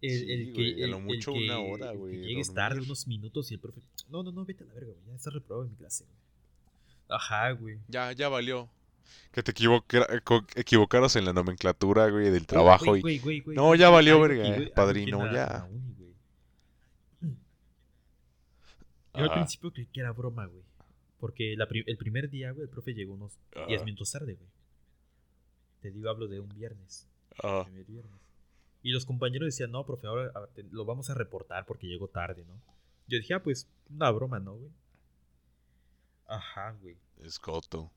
El, Sí, el que, güey, a lo el mucho que- una hora, güey, llegues tarde unos minutos y el profe. No, no, no, vete a la verga, güey. Ya estás reprobado en mi clase, güey. Ajá, güey. Ya, ya valió. Que te equivocara- equivocaras en la nomenclatura, güey, del trabajo Güey, y... No, ya valió verga, eh, padrino, ya. Yo al Ajá. principio creí que era broma, güey. Porque la pri- el primer día, güey, el profe llegó unos 10 Ajá. minutos tarde, güey. Te digo, hablo de un viernes. Ah, primer viernes. Y los compañeros decían, no, profe, ahora te- lo vamos a reportar porque llegó tarde, ¿no? Yo dije, ah, pues, una broma, ¿no, güey? Ajá, güey. escoto.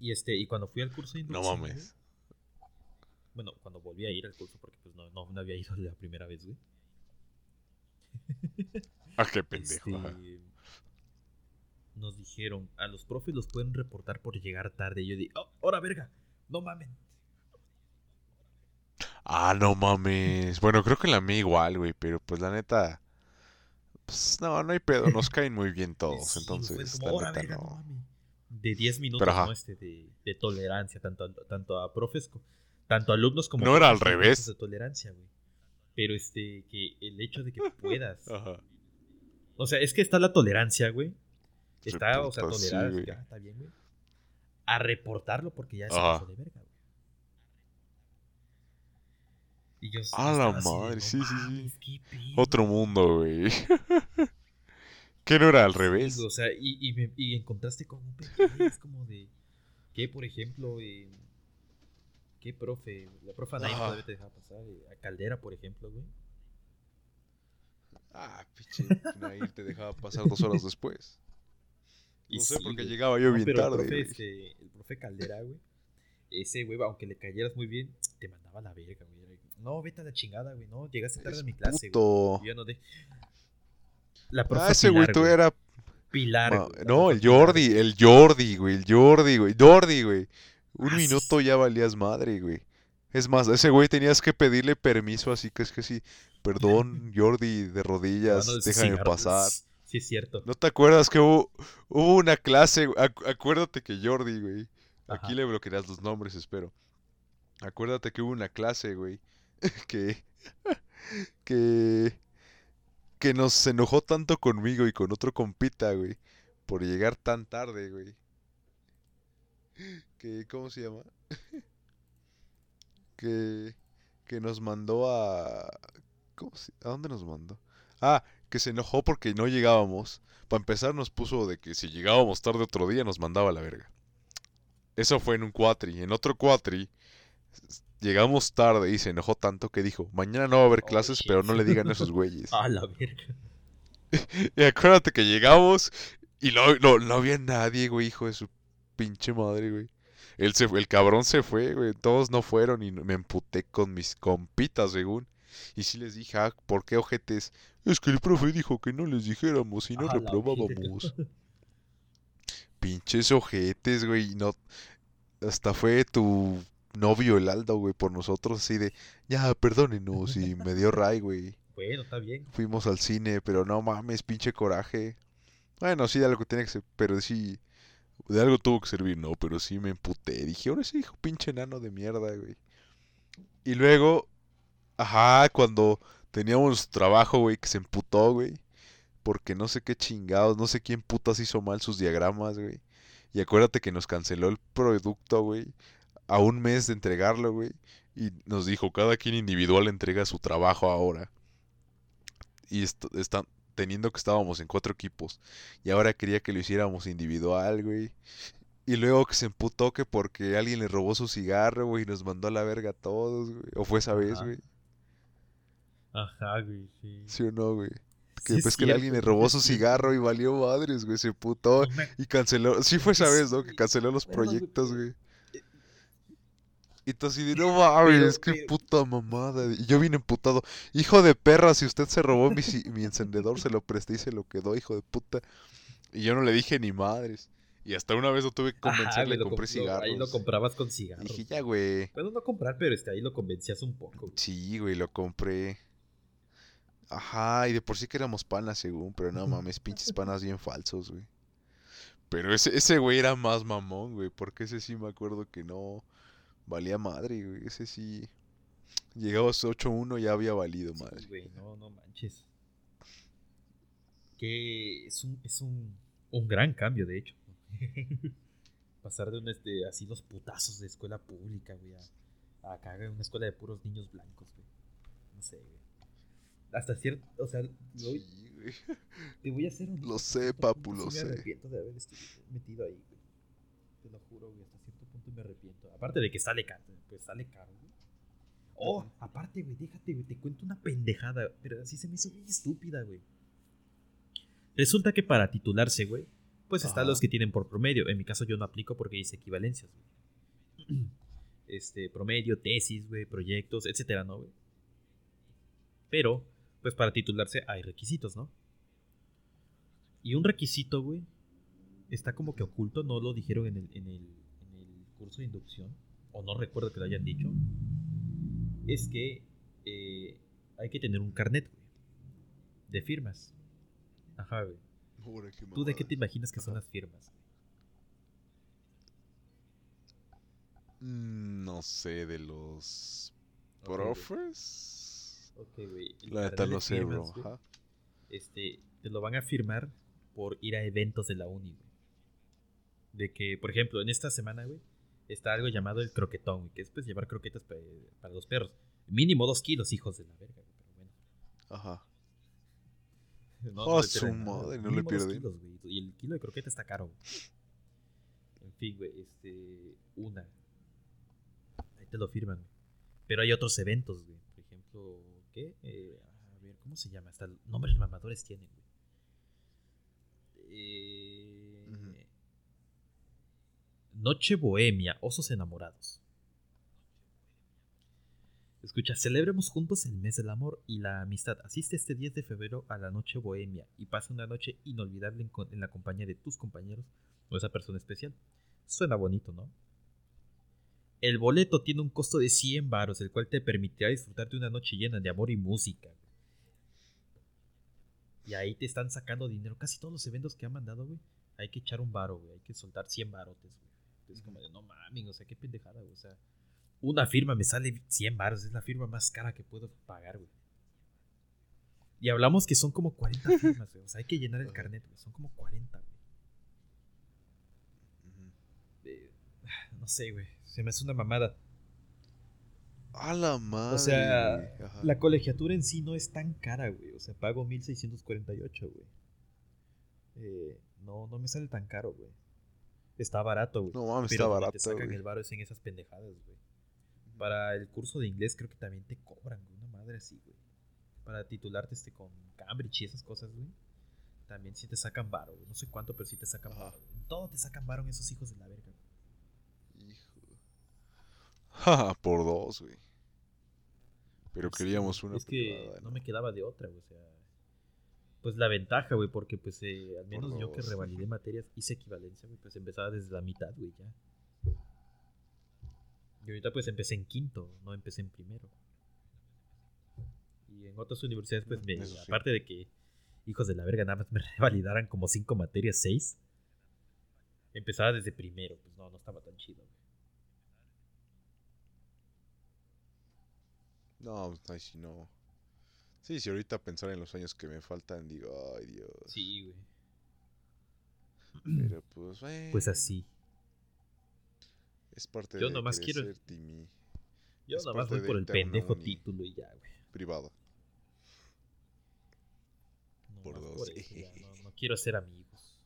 Y este, y cuando fui al curso de No inducción, mames. güey, bueno, cuando volví a ir al curso, porque pues no, no, no había ido la primera vez, güey. Ah, qué pendejo. Este, ajá. Nos dijeron, a los profes los pueden reportar por llegar tarde. Y yo dije, oh, ahora verga, no mamen. Ah, no mames. Bueno, creo que la mía igual, güey, pero pues la neta... Pues no, no hay pedo, nos caen muy bien todos, Sí, entonces como, la "Ahora, neta verga, no no. mames". De 10 minutos, Pero. ¿no? Este, de, de tolerancia, tanto, a- tanto a profes, tanto a alumnos como No era al revés. de tolerancia, güey. Pero este, que el hecho de que puedas. Ajá. o sea, es que está la tolerancia, güey. Está, o sea, puta, sí, ya, está bien, güey. A reportarlo porque ya se pasó de verga, güey. Y yo A la así madre, "No sí, sí, sí. mames, qué pedo". Otro mundo, güey. ¿Qué no era al revés? o sea, y, y, me- y encontraste con un pendejo, es como de. ¿Qué, por ejemplo? eh, ¿Qué profe? La profe Anaí Ajá. todavía te dejaba pasar. eh, A Caldera, por ejemplo, güey. Ah, pinche Nair te dejaba pasar dos horas después. Y No sé sí, por qué güey. llegaba yo No, bien pero tarde, El profe, güey. este, el profe Caldera, güey. Ese, güey, aunque le cayeras muy bien, te mandaba a la verga, güey. No, vete a la chingada, güey. No, llegaste tarde a mi clase, güey. puto. Y yo no de. La profe Ah, ese güey, tú era... Pilar. Ma- güey, no, el Pilar. Jordi, el Jordi, güey, el Jordi, güey, Jordi, güey. Un Ah, sí, minuto ya valías madre, güey. Es más, a ese güey tenías que pedirle permiso, así que es que sí. Perdón, Jordi, de rodillas, déjame cigarros. pasar. Sí, es cierto. ¿No te acuerdas que hubo, hubo una clase? Acu- acuérdate que Jordi, güey. Aquí Ajá. le bloquearás los nombres, espero. Acuérdate que hubo una clase, güey. Que. Que. Que nos enojó tanto conmigo y con otro compita, güey. Por llegar tan tarde, güey. Que. ¿Cómo se llama? Que. Que nos mandó a. ¿Cómo se- ¿A dónde nos mandó? Ah, que se enojó porque no llegábamos. Para empezar nos puso de que si llegábamos tarde otro día nos mandaba a la verga. Eso fue en un cuatri. En otro cuatri llegamos tarde y se enojó tanto que dijo, mañana no va a haber Oh, clases, pero no le digan a esos güeyes. A la verga. Y acuérdate que llegamos y no, no, no había nadie, güey, hijo de su pinche madre, güey. Él se, fue- el cabrón se fue, güey. Todos no fueron y me emputé con mis compitas, según. Y sí les dije, ah, ¿por qué ojetes? Es que el profe dijo que no les dijéramos y no A la reprobábamos. Pinches ojetes, güey. No, hasta fue tu novio el Aldo, güey, por nosotros, así de, ya, perdónenos. Y me dio ray, güey. Bueno, está bien. Fuimos al cine, pero no mames, pinche coraje. Bueno, sí, de algo tenía que ser, pero sí, de algo tuvo que servir, no, pero sí me emputé. Dije, ahora sí, hijo, pinche enano de mierda, güey. Y luego, ajá, cuando teníamos trabajo, güey, que se emputó, güey. Porque no sé qué chingados, no sé quién putas hizo mal sus diagramas, güey. Y acuérdate que nos canceló el producto, güey, a un mes de entregarlo, güey. Y nos dijo, cada quien individual entrega su trabajo ahora. Y est- están teniendo que estábamos en cuatro equipos. Y ahora quería que lo hiciéramos individual, güey. Y luego que se emputó que porque alguien le robó su cigarro, güey, y nos mandó a la verga a todos, güey. O fue esa vez, güey. Ajá, güey, sí. ¿Sí o no, güey? Que Sí es pues que alguien le robó su cigarro y valió madres, güey. Se No me- y canceló. Sí fue esa vez, ¿no? Que canceló los proyectos, güey. Y tú así de, no mames, qué pero- puta mamada. Y yo vine emputado. Hijo de perra, si usted se robó mi, encendedor, se lo presté y se lo quedó, hijo de puta. Y yo no le dije ni madres. Y hasta una vez lo tuve que Ajá, convencer, güey, le lo compré comp- lo- Ahí lo cigarros. comprabas con cigarros. Dije, ya, güey. Bueno, no comprar, pero este, ahí lo convencías un poco. güey. Sí, güey, lo compré. Ajá, y de por sí que éramos panas, según, pero no mames, pinches panas bien falsos, güey. Pero ese, ese güey era más mamón, güey, porque ese sí me acuerdo que no valía madre, güey. Ese sí. Llegabas 8-1 ya había valido Sí, madre. güey, no, no manches. Que es un, es un, un gran cambio, de hecho. Pasar de un, este, así los putazos de escuela pública, güey, a, a acá, güey, una escuela de puros niños blancos, güey. No sé, güey. Hasta cierto, o sea, voy- Sí, güey. te voy a hacer un... Lo sé, papu, lo sí sé. Me arrepiento de haber metido ahí, güey. Te lo juro, güey, hasta cierto punto me arrepiento. Aparte de que sale caro, pues sale caro, güey. Oh, aparte, güey, déjate, güey, te cuento una pendejada, pero así se me hizo bien estúpida, güey. Resulta que para titularse, güey, pues están los que tienen por promedio. En mi caso yo no aplico porque hice equivalencias, güey. Este, promedio, tesis, güey, proyectos, etcétera, ¿no, güey? Pero, pues para titularse hay requisitos, ¿no? Y un requisito, güey, está como que oculto, no lo dijeron en el, en el, en el curso de inducción, o no recuerdo que lo hayan dicho, es que eh, hay que tener un carnet, güey, de firmas. Ajá, güey. ¿Tú de qué te imaginas que son las firmas? Mm, No sé, de los profes. Ok, güey. La neta no sé, bro. Ajá. Este, te lo van a firmar por ir a eventos de la uni, güey. De que, por ejemplo, en esta semana, güey, está algo llamado el croquetón, güey, que es pues llevar croquetas pa- para los perros. Mínimo dos kilos, hijos de la verga, güey, pero bueno. Ajá. No, Oh, le su madre, no le pierde. kilos, güey, Y el kilo de croqueta está caro, güey. En fin, güey, este. Una. Ahí te lo firman, güey. Pero hay otros eventos, güey. Por ejemplo, ¿qué? Eh, a ver, ¿cómo se llama? Hasta nombres mamadores tienen, güey. Eh. Noche Bohemia, Osos Enamorados. Escucha, celebremos juntos el mes del amor y la amistad. Asiste este 10 de febrero a la noche bohemia y pasa una noche inolvidable en, en la compañía de tus compañeros o esa persona especial. Suena bonito, ¿no? El boleto tiene un costo de 100 varos, el cual te permitirá disfrutar de una noche llena de amor y música. Y ahí te están sacando dinero. Casi todos los eventos que han mandado, güey. Hay que echar un varo, güey. Hay que soltar 100 barotes, güey. Es como de, no mames, o sea, qué pendejada, güey. O sea, una firma me sale 100 baros. Es la firma más cara que puedo pagar, güey. Y hablamos que son como 40 firmas, güey. O sea, hay que llenar el carnet, güey. Son como 40, güey. Ujú. Eh, no sé, güey. Se me hace una mamada. A la madre. O sea. Ajá. la colegiatura en sí no es tan cara, güey. O sea, pago 1648, güey. Eh, no, no me sale tan caro, güey. Está barato, güey. No mames, Pero está barato. te sacan güey. el varo es en esas pendejadas, güey. Para el curso de inglés creo que también te cobran, güey. Una madre así, güey. Para titularte este con Cambridge y esas cosas, güey. También sí te sacan varo, güey. No sé cuánto, pero sí te sacan varo. todo te sacan varo en esos hijos de la verga, por dos, güey. Pero queríamos una Es que no me quedaba de otra, güey. O sea, pues la ventaja, güey, porque pues eh, al menos yo que revalidé materias hice equivalencia, güey, pues empezaba desde la mitad, güey, ya. Y ahorita pues empecé en quinto, no empecé en primero. Y en otras universidades, pues, me- sí. aparte de que hijos de la verga nada más me revalidaran como cinco materias, seis, empezaba desde primero, pues no, no estaba tan chido, güey. No, ay, si no. Sí, si ahorita pensar en los años que me faltan, digo, ay Dios. Sí, güey. Pero pues, bueno. Pues así. Es parte Yo de nomás quiero- crecer, Timmy. Yo Es nomás voy por el pendejo título y ya, güey. Privada. No Por dos. eso, ya, no, no quiero ser amigos.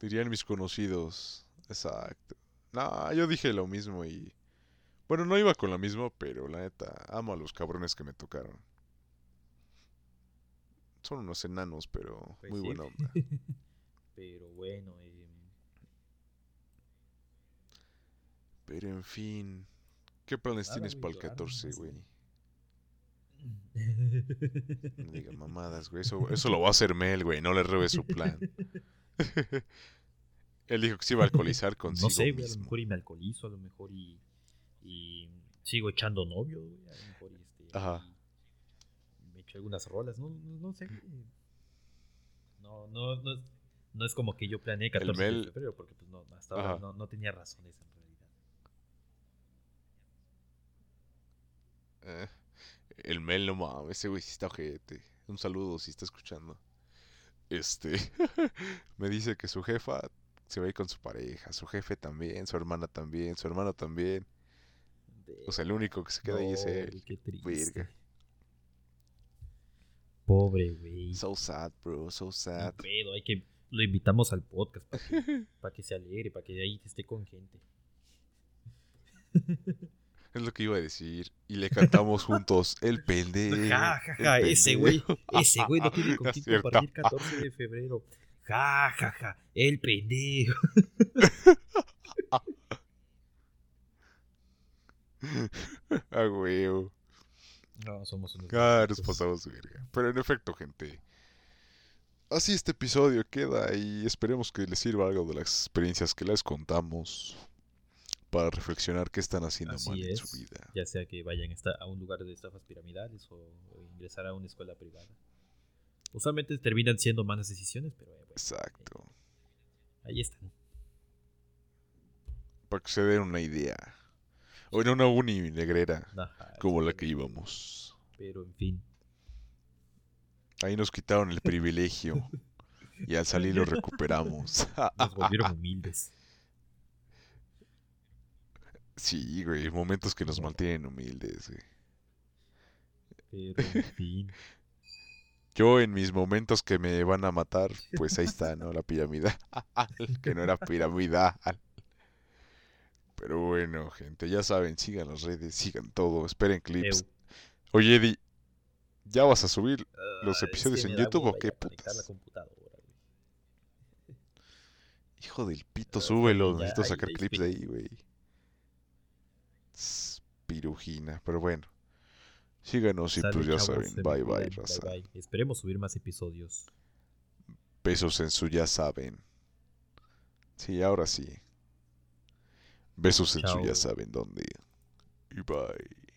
Dirían mis conocidos. Exacto. No, yo dije lo mismo y. Bueno, no iba con lo mismo, pero la neta, amo a los cabrones que me tocaron. Son unos enanos, pero Pues muy sí. buena onda. Pero bueno, eh, Pero en fin. ¿Qué planes tienes para el llorar 14, nomás, güey? No digan mamadas, güey. Eso, eso lo va a hacer Mel, güey. No le robes su plan. Él dijo que se iba a alcoholizar consigo no sé, güey, a lo mejor y me alcoholizo, a lo mejor y, y sigo echando novio, güey, a lo mejor y este, Ajá. me echo algunas rolas, no, no, no sé. No, no, no, es- no es como que yo planeé 14 Mel- de febrero, porque pues no, hasta ahora no tenía razones en realidad. Eh, el Mel, no mames, ese güey sí está ojete. Un saludo si está escuchando. Este, me dice que su jefa se va a ir con su pareja, su jefe también, su hermana también, su hermano también. O sea, el único que se queda ahí es No, él. qué triste. Verga. Pobre, güey. So sad, bro, so sad. pedo, hay que lo invitamos al podcast para que, para que se alegre, para que ahí esté con gente. Es lo que iba a decir. Y le cantamos juntos, el pendejo. Ja, ja, ese güey, ese güey no tiene con Es quién cierto. compartir 14 de febrero. Ja, ja, ja, el pendejo. Ah, güey. No, somos unos. Ah, nos pasamos de verga. Pero en efecto, gente. Así este episodio queda y esperemos que les sirva algo de las experiencias que les contamos para reflexionar qué están haciendo Así mal en su vida. Ya sea que vayan a a un lugar de estafas piramidales o, o ingresar a una escuela privada. Usualmente terminan siendo malas decisiones, pero eh, bueno, Exacto. ahí están. Para que se den una idea. O en una uni negrera, Ajá, como la que íbamos. Pero en fin. Ahí nos quitaron el privilegio. Y al salir lo recuperamos. Nos volvieron humildes. sí, güey. Momentos que nos mantienen humildes, güey. Pero en fin. Yo en mis momentos que me van a matar, pues ahí está, ¿no? La piramidal. que no era piramidal. Pero bueno, gente, ya saben, sigan las redes, sigan todo, esperen clips. Oye, Eddie, ¿ya vas a subir? ¿Los episodios en YouTube o qué putas? Hijo del pito, súbelo, ya, necesito sacar clips de ahí, güey. Pirujina, pero bueno. Síganos y pues ya saben. Bye bye, raza. bye. Esperemos subir más episodios. Besos en su ya saben. Sí, ahora sí. Besos en su ya saben dónde. Y bye.